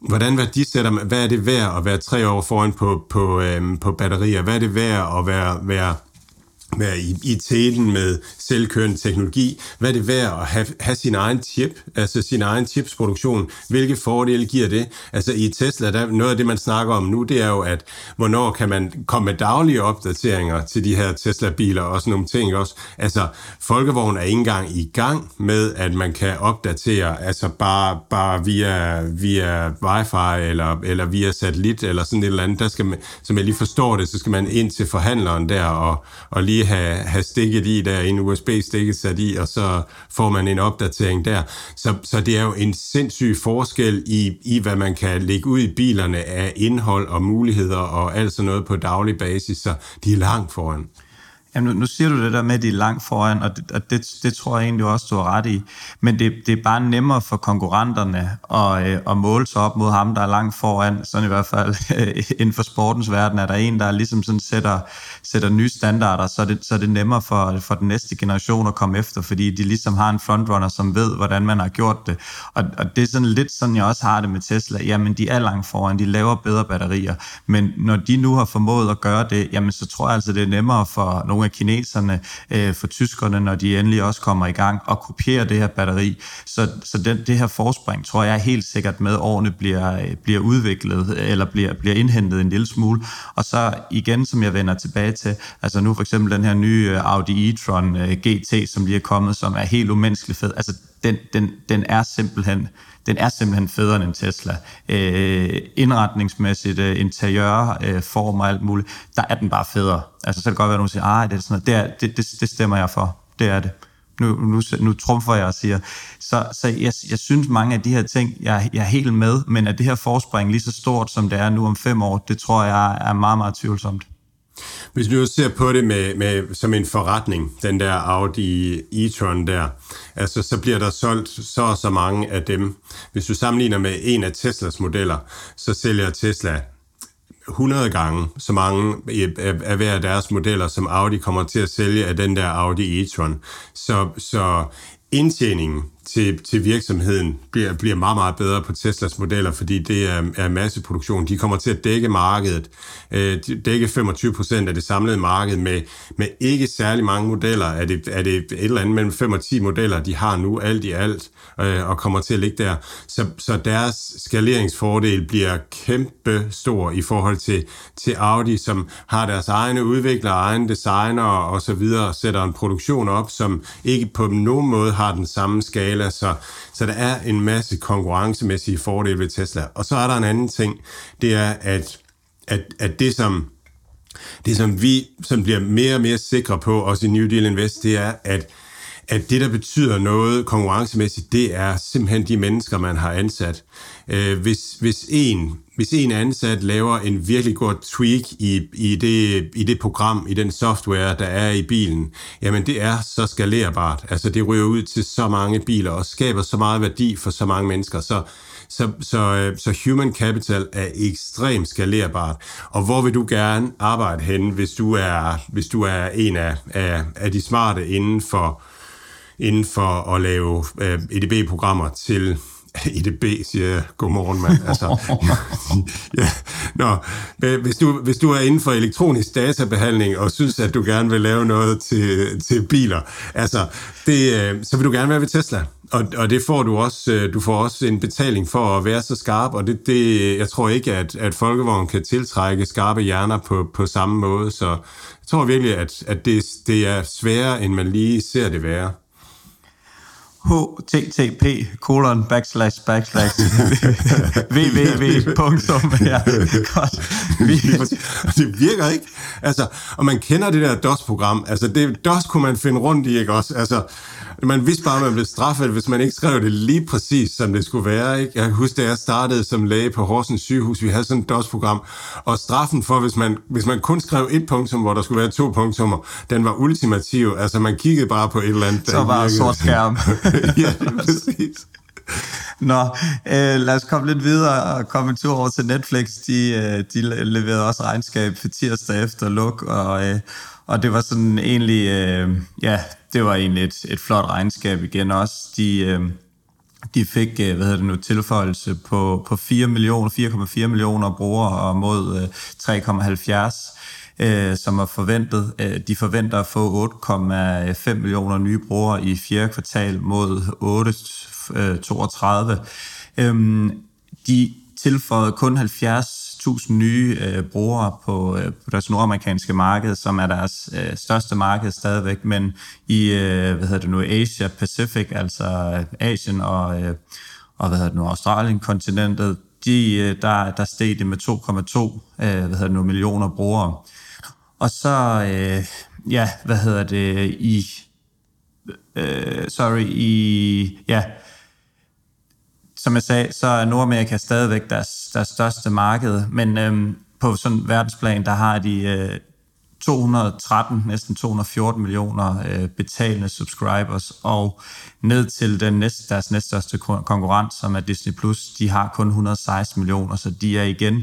Hvordan værdisætter man, hvad er det værd at være tre år foran på, på, øhm, på batterier? Hvad er det værd at være, være være i, i tæten med selvkørende teknologi. Hvad er det værd at have, have sin egen chip, altså sin egen chipsproduktion? Hvilke fordele giver det? Altså i Tesla, der, noget af det, man snakker om nu, det er jo, at hvornår kan man komme med daglige opdateringer til de her Tesla-biler og sådan nogle ting også. Altså, Folkevogn er ikke engang i gang med, at man kan opdatere, altså bare, bare via, via wifi eller, eller via satellit eller sådan et eller andet. Der skal man, som jeg lige forstår det, så skal man ind til forhandleren der og, og lige have, have stikket i der, en USB-stikket sat i, og så får man en opdatering der. Så, så det er jo en sindssyg forskel i, i, hvad man kan lægge ud i bilerne af indhold og muligheder og alt sådan noget på daglig basis, så de er langt foran. Jamen, nu, nu siger du det der med, at de er langt foran, og det, og det, det tror jeg egentlig også, du har ret i. Men det, det er bare nemmere for konkurrenterne at, øh, at måle sig op mod ham, der er langt foran. Sådan i hvert fald inden for sportens verden er der en, der ligesom sådan sætter, sætter nye standarder, så er, det, så er det nemmere for, for den næste generation at komme efter, fordi de ligesom har en frontrunner, som ved, hvordan man har gjort det. Og, og det er sådan lidt sådan, jeg også har det med Tesla. Jamen, de er langt foran, de laver bedre batterier. Men når de nu har formået at gøre det, jamen, så tror jeg altså, det er nemmere for nogle af kineserne, øh, for tyskerne, når de endelig også kommer i gang og kopierer det her batteri. Så, så den, det her forspring, tror jeg helt sikkert med årene bliver, øh, bliver udviklet, øh, eller bliver, bliver indhentet en lille smule. Og så igen, som jeg vender tilbage til, altså nu for eksempel den her nye øh, Audi e-tron GT, som lige er kommet, som er helt umenneskeligt fed. Altså den, den, den er simpelthen den er simpelthen federe end en Tesla. Øh, indretningsmæssigt, øh, interiør, øh, form og alt muligt, der er den bare federe. Altså, så kan det godt være, at nogen siger, at det er sådan noget. Det, er, det, det, det stemmer jeg for. Det er det. Nu, nu, nu trumfer jeg og siger. Så, så jeg, jeg synes, mange af de her ting, jeg, jeg er helt med, men at det her forspring lige så stort, som det er nu om fem år, det tror jeg er meget, meget tvivlsomt. Hvis du ser på det med, med, som en forretning, den der Audi e-tron der, altså så bliver der solgt så og så mange af dem. Hvis du sammenligner med en af Teslas modeller, så sælger Tesla 100 gange så mange af hver af deres modeller, som Audi kommer til at sælge af den der Audi e-tron. Så, så indtjeningen til, til virksomheden bliver, bliver meget, meget bedre på Teslas modeller, fordi det er, er masseproduktion. De kommer til at dække markedet, øh, dække 25 procent af det samlede marked med, med ikke særlig mange modeller. Er det, er det et eller andet mellem 5 og 10 modeller, de har nu alt i alt, øh, og kommer til at ligge der. Så, så deres skaleringsfordel bliver kæmpe stor i forhold til, til Audi, som har deres egne udviklere, egne designer og så videre, sætter en produktion op, som ikke på nogen måde har den samme skala skala, så, så der er en masse konkurrencemæssige fordele ved Tesla. Og så er der en anden ting, det er, at, at, at det som det som vi som bliver mere og mere sikre på, også i New Deal Invest, det er, at at det, der betyder noget konkurrencemæssigt, det er simpelthen de mennesker, man har ansat. Øh, hvis, hvis, en, hvis en ansat laver en virkelig god tweak i, i, det, i det program, i den software, der er i bilen, jamen det er så skalerbart. Altså det ryger ud til så mange biler og skaber så meget værdi for så mange mennesker. Så, så, så, øh, så human capital er ekstremt skalerbart. Og hvor vil du gerne arbejde hen, hvis du er, hvis du er en af, af, af de smarte inden for inden for at lave øh, EDB-programmer til EDB, siger jeg, godmorgen mand. Altså, ja, nå, hvis, du, hvis du er inden for elektronisk databehandling og synes, at du gerne vil lave noget til, til biler, altså, det, øh, så vil du gerne være ved Tesla. Og, og det får du også, øh, du får også en betaling for at være så skarp, og det, det, jeg tror ikke, at, at Folkevogn kan tiltrække skarpe hjerner på, på samme måde, så jeg tror virkelig, at, at det, det er sværere, end man lige ser det være http kolon backslash backslash www. Ja, godt. det virker ikke. Altså, og man kender det der DOS-program. Altså, det, DOS kunne man finde rundt i, ikke også? Altså, man vidste bare, at man blev straffet, hvis man ikke skrev det lige præcis, som det skulle være. Ikke? Jeg husker, da jeg startede som læge på Horsens sygehus, vi havde sådan et DOS-program, og straffen for, hvis man, hvis man kun skrev et punktum, hvor der skulle være to punktummer, den var ultimativ. Altså, man kiggede bare på et eller andet. Så var sort skærm. ja, præcis. Nå, øh, lad os komme lidt videre og komme en tur over til Netflix. De, øh, de leverede også regnskab for tirsdag efter luk, og, øh, og det var sådan egentlig, øh, ja, det var egentlig et, et flot regnskab igen også. De, øh, de fik, øh, hvad hedder det nu, tilføjelse på, på 4 millioner, 4,4 millioner brugere mod øh, 3,70 øh, som er forventet. Øh, de forventer at få 8,5 millioner nye brugere i fjerde kvartal mod 8,32. Øh, øhm, de tilføjede kun 70 1000 nye øh, brugere på, øh, på deres nordamerikanske marked, som er deres øh, største marked stadigvæk, men i øh, hvad hedder det nu, Asia Pacific, altså øh, Asien og, øh, og hvad hedder det nu, Australien kontinentet, de, øh, der, der steg det med 2,2 øh, hvad hedder det nu, millioner brugere. Og så, øh, ja, hvad hedder det, i, øh, sorry, i, ja, som jeg sagde, så er Nordamerika stadigvæk deres, deres største marked, men øhm, på sådan en verdensplan, der har de øh, 213, næsten 214 millioner øh, betalende subscribers, og ned til den næste, deres næststørste konkurrent, som er Disney+, Plus, de har kun 116 millioner, så de er igen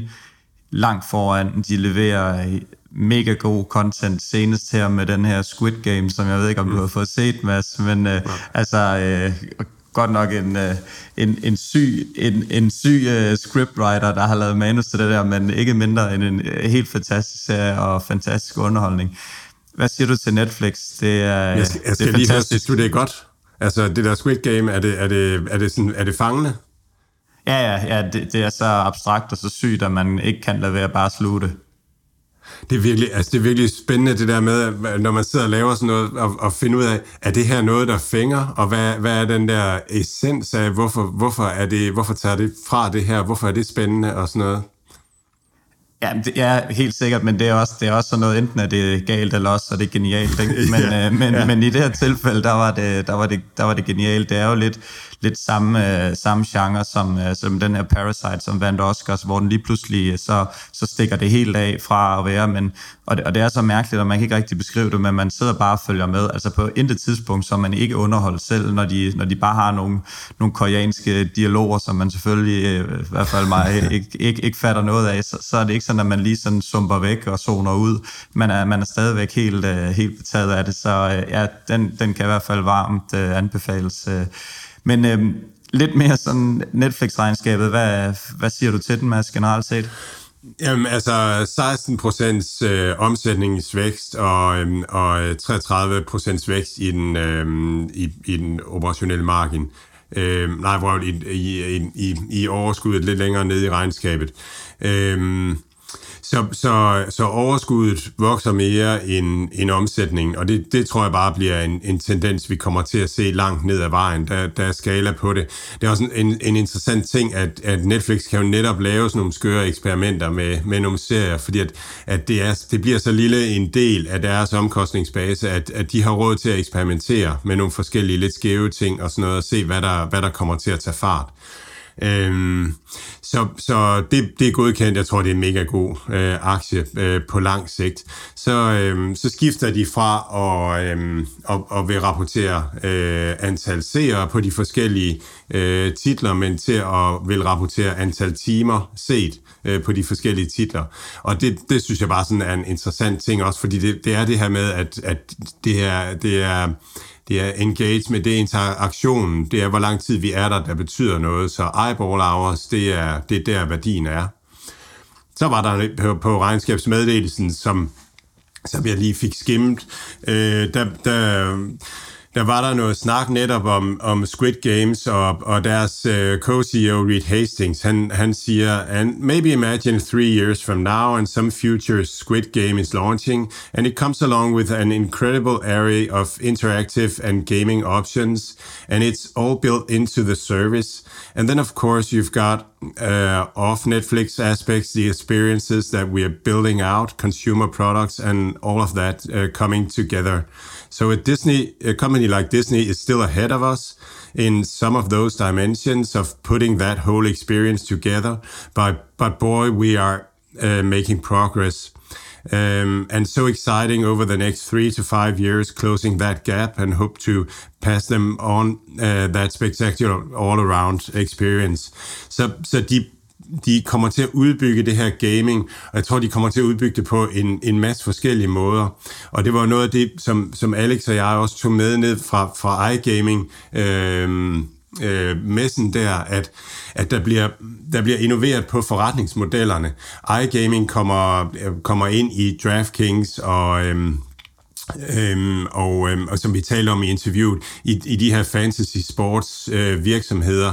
langt foran. De leverer mega god content senest her med den her Squid Game, som jeg ved ikke, om du har fået set, Mads, men øh, altså øh, godt nok en, øh, en, en syg, en, en syg uh, scriptwriter, der har lavet manus til det der, men ikke mindre end en uh, helt fantastisk serie og fantastisk underholdning. Hvad siger du til Netflix? Det er, jeg skal, jeg skal det er lige høre, synes du det er godt? Altså det der Squid Game, er det, er det, er det, sådan, er det fangende? Ja, ja, ja det, det er så abstrakt og så sygt, at man ikke kan lade være bare at slutte. Det er, virkelig, altså det er virkelig spændende det der med, når man sidder og laver sådan noget, og, og finde ud af, er det her noget, der fænger, og hvad, hvad er den der essens af, hvorfor, hvorfor, er det, hvorfor tager det fra det her, hvorfor er det spændende og sådan noget? Ja, det er helt sikkert, men det er også, det er også sådan noget, enten er det galt, eller også er det genialt. Ikke? Men, ja, øh, men, ja. men i det her tilfælde, der var det, der var det, der var det genialt. Det er jo lidt, lidt samme, øh, samme genre som, øh, som den her Parasite, som vandt Oscars, hvor den lige pludselig så, så stikker det helt af fra at være. Men, og, det, og det er så mærkeligt, at man kan ikke rigtig beskrive det, men man sidder bare og følger med. Altså på intet tidspunkt, så man ikke underholdt selv, når de, når de bare har nogle, nogle koreanske dialoger, som man selvfølgelig, øh, i hvert fald mig, ikke, ikke, ikke fatter noget af, så, så er det ikke sådan, at man lige sådan sumper væk og zoner ud. Man er, man er stadigvæk helt, helt betaget af det, så ja, den, den kan i hvert fald varmt anbefales. Men øh, lidt mere sådan Netflix-regnskabet, hvad, hvad siger du til den, Mads, generelt set? Jamen, altså 16 procents øh, omsætningsvækst og, øh, og øh, 33 procents vækst i den, øh, i, i den operationelle margin. Øh, nej, hvor i, i, i, i overskuddet lidt længere ned i regnskabet. Øh, så, så, så overskuddet vokser mere end, end omsætningen, og det, det tror jeg bare bliver en, en tendens, vi kommer til at se langt ned ad vejen. Der, der er skala på det. Det er også en, en interessant ting, at, at Netflix kan jo netop lave sådan nogle skøre eksperimenter med, med nogle serier, fordi at, at det, er, det bliver så lille en del af deres omkostningsbase, at, at de har råd til at eksperimentere med nogle forskellige lidt skæve ting og sådan noget, og se, hvad der, hvad der kommer til at tage fart. Øhm, så så det, det er godkendt. Jeg tror, det er en mega god øh, aktie øh, på lang sigt. Så, øh, så skifter de fra at, øh, og, og vil rapportere øh, antal seere på de forskellige øh, titler, men til at vil rapportere antal timer set øh, på de forskellige titler. Og det, det synes jeg bare sådan er en interessant ting også, fordi det, det er det her med, at, at det er, det er det er engagement, det er interaktionen, det er, hvor lang tid vi er der, der betyder noget. Så eyeball hours, det er, det er der, værdien er. Så var der på, på regnskabsmeddelelsen, som, som jeg lige fik skimmet, øh, der, der der var der noget snak netop om, om Squid Games, og, og deres uh, co-CEO Reed Hastings, han, han siger, and maybe imagine three years from now and some future Squid Game is launching, and it comes along with an incredible array of interactive and gaming options, and it's all built into the service. And then, of course, you've got uh, off Netflix aspects, the experiences that we are building out, consumer products, and all of that uh, coming together. So a Disney, a company like Disney is still ahead of us in some of those dimensions of putting that whole experience together. But, but boy, we are uh, making progress. Um, and so exciting over the next three to five years, closing that gap and hope to pass them on uh, that spectacular all-around experience. So, så de de kommer til at udbygge det her gaming, og jeg tror, de kommer til at udbygge det på en, en masse forskellige måder. Og det var noget af det, som, som Alex og jeg også tog med ned fra, fra iGaming, øh, øh, messen der, at, at der, bliver, der bliver innoveret på forretningsmodellerne. iGaming kommer, øh, kommer ind i DraftKings og... Øhm, Øhm, og, øhm, og som vi talte om i interviewet, i, i de her fantasy sports øh, virksomheder,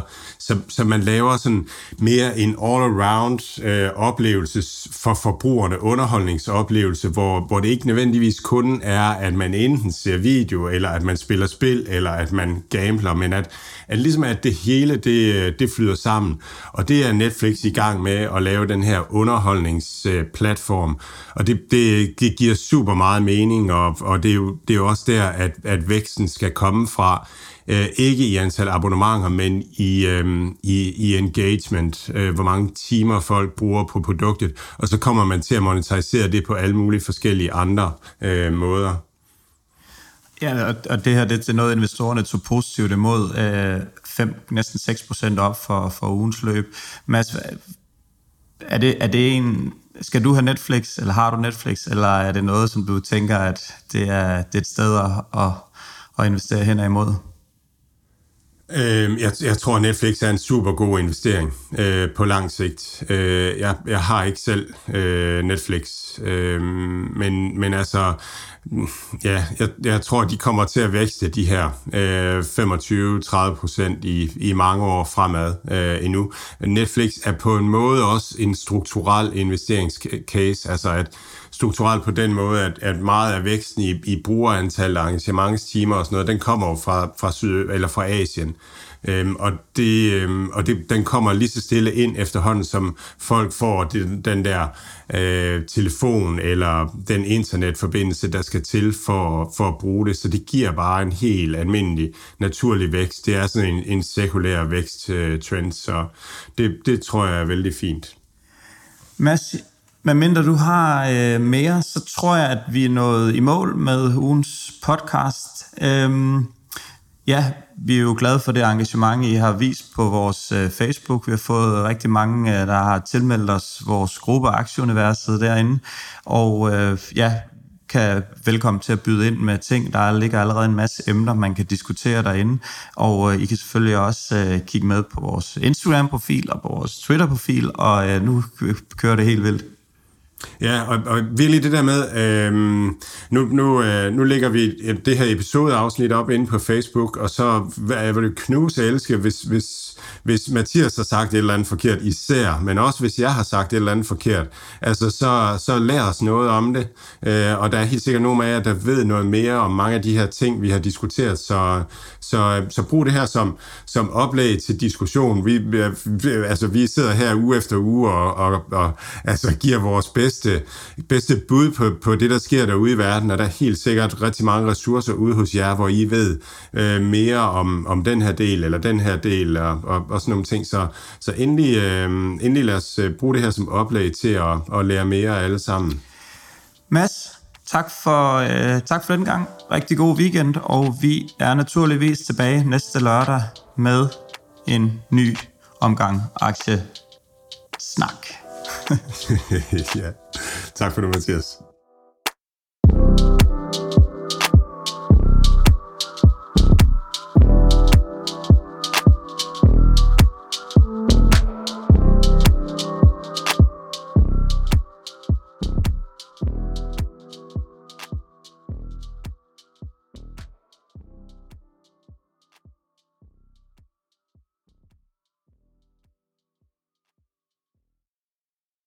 så, så man laver sådan mere en all-around øh, oplevelse for forbrugerne, underholdningsoplevelse, hvor, hvor det ikke nødvendigvis kun er, at man enten ser video, eller at man spiller spil, eller at man gambler, men at, at ligesom at det hele, det, det flyder sammen. Og det er Netflix i gang med at lave den her underholdningsplatform, og det, det, det giver super meget mening, og, og det, er jo, det er jo også der, at, at væksten skal komme fra. Øh, ikke i antal abonnementer, men i, øh, i, i engagement, øh, hvor mange timer folk bruger på produktet, og så kommer man til at monetisere det på alle mulige forskellige andre øh, måder. Ja, og det her det er noget, investorerne tog positivt imod. Øh, fem, næsten 6 procent op for, for ugens løb. Mads, er det, er det en, skal du have Netflix, eller har du Netflix, eller er det noget, som du tænker, at det er, det er et sted at, at, at investere hen imod? Øh, jeg, jeg tror, Netflix er en super god investering øh, på lang sigt. Øh, jeg, jeg har ikke selv øh, Netflix, øh, men, men altså, ja, jeg, jeg tror, de kommer til at vækste de her øh, 25-30 procent i, i mange år fremad øh, endnu. Netflix er på en måde også en strukturel investeringscase, altså at strukturelt på den måde, at, at meget af væksten i, i brugerantal, arrangementstimer og sådan noget, den kommer jo fra, fra, Syd, eller fra Asien. Øhm, og det, øhm, og det, den kommer lige så stille ind efterhånden, som folk får det, den der øh, telefon eller den internetforbindelse, der skal til for, for at bruge det. Så det giver bare en helt almindelig naturlig vækst. Det er sådan en, en sekulær væksttrend, øh, så det, det tror jeg er vældig fint. Mads, men mindre du har øh, mere, så tror jeg, at vi er nået i mål med ugens podcast. Øhm, ja, vi er jo glade for det engagement, I har vist på vores øh, Facebook. Vi har fået rigtig mange, øh, der har tilmeldt os vores gruppe Aktieuniverset derinde. Og øh, ja, kan velkommen til at byde ind med ting. Der ligger allerede en masse emner, man kan diskutere derinde. Og øh, I kan selvfølgelig også øh, kigge med på vores Instagram-profil og på vores Twitter-profil. Og øh, nu kører det helt vildt. Ja, og, og virkelig det der med, øh, nu, nu, øh, nu lægger vi det her episodeafsnit op inde på Facebook, og så vil det knuse elske, hvis, hvis, hvis Mathias har sagt et eller andet forkert især, men også hvis jeg har sagt et eller andet forkert, altså så, så lær os noget om det, øh, og der er helt sikkert nogen af jer, der ved noget mere om mange af de her ting, vi har diskuteret, så, så, så brug det her som, som oplæg til diskussion. Vi, vi, altså, vi sidder her uge efter uge og, og, og altså, giver vores bedste, bedste bud på, på det, der sker derude i verden, og der er helt sikkert rigtig mange ressourcer ude hos jer, hvor I ved øh, mere om, om den her del eller den her del og, og, og sådan nogle ting. Så, så endelig, øh, endelig lad os øh, bruge det her som oplæg til at, at lære mere alle sammen. Mads, tak for, øh, tak for den gang. Rigtig god weekend, og vi er naturligvis tilbage næste lørdag med en ny omgang aktie snak. ja. Tak for det, Mathias.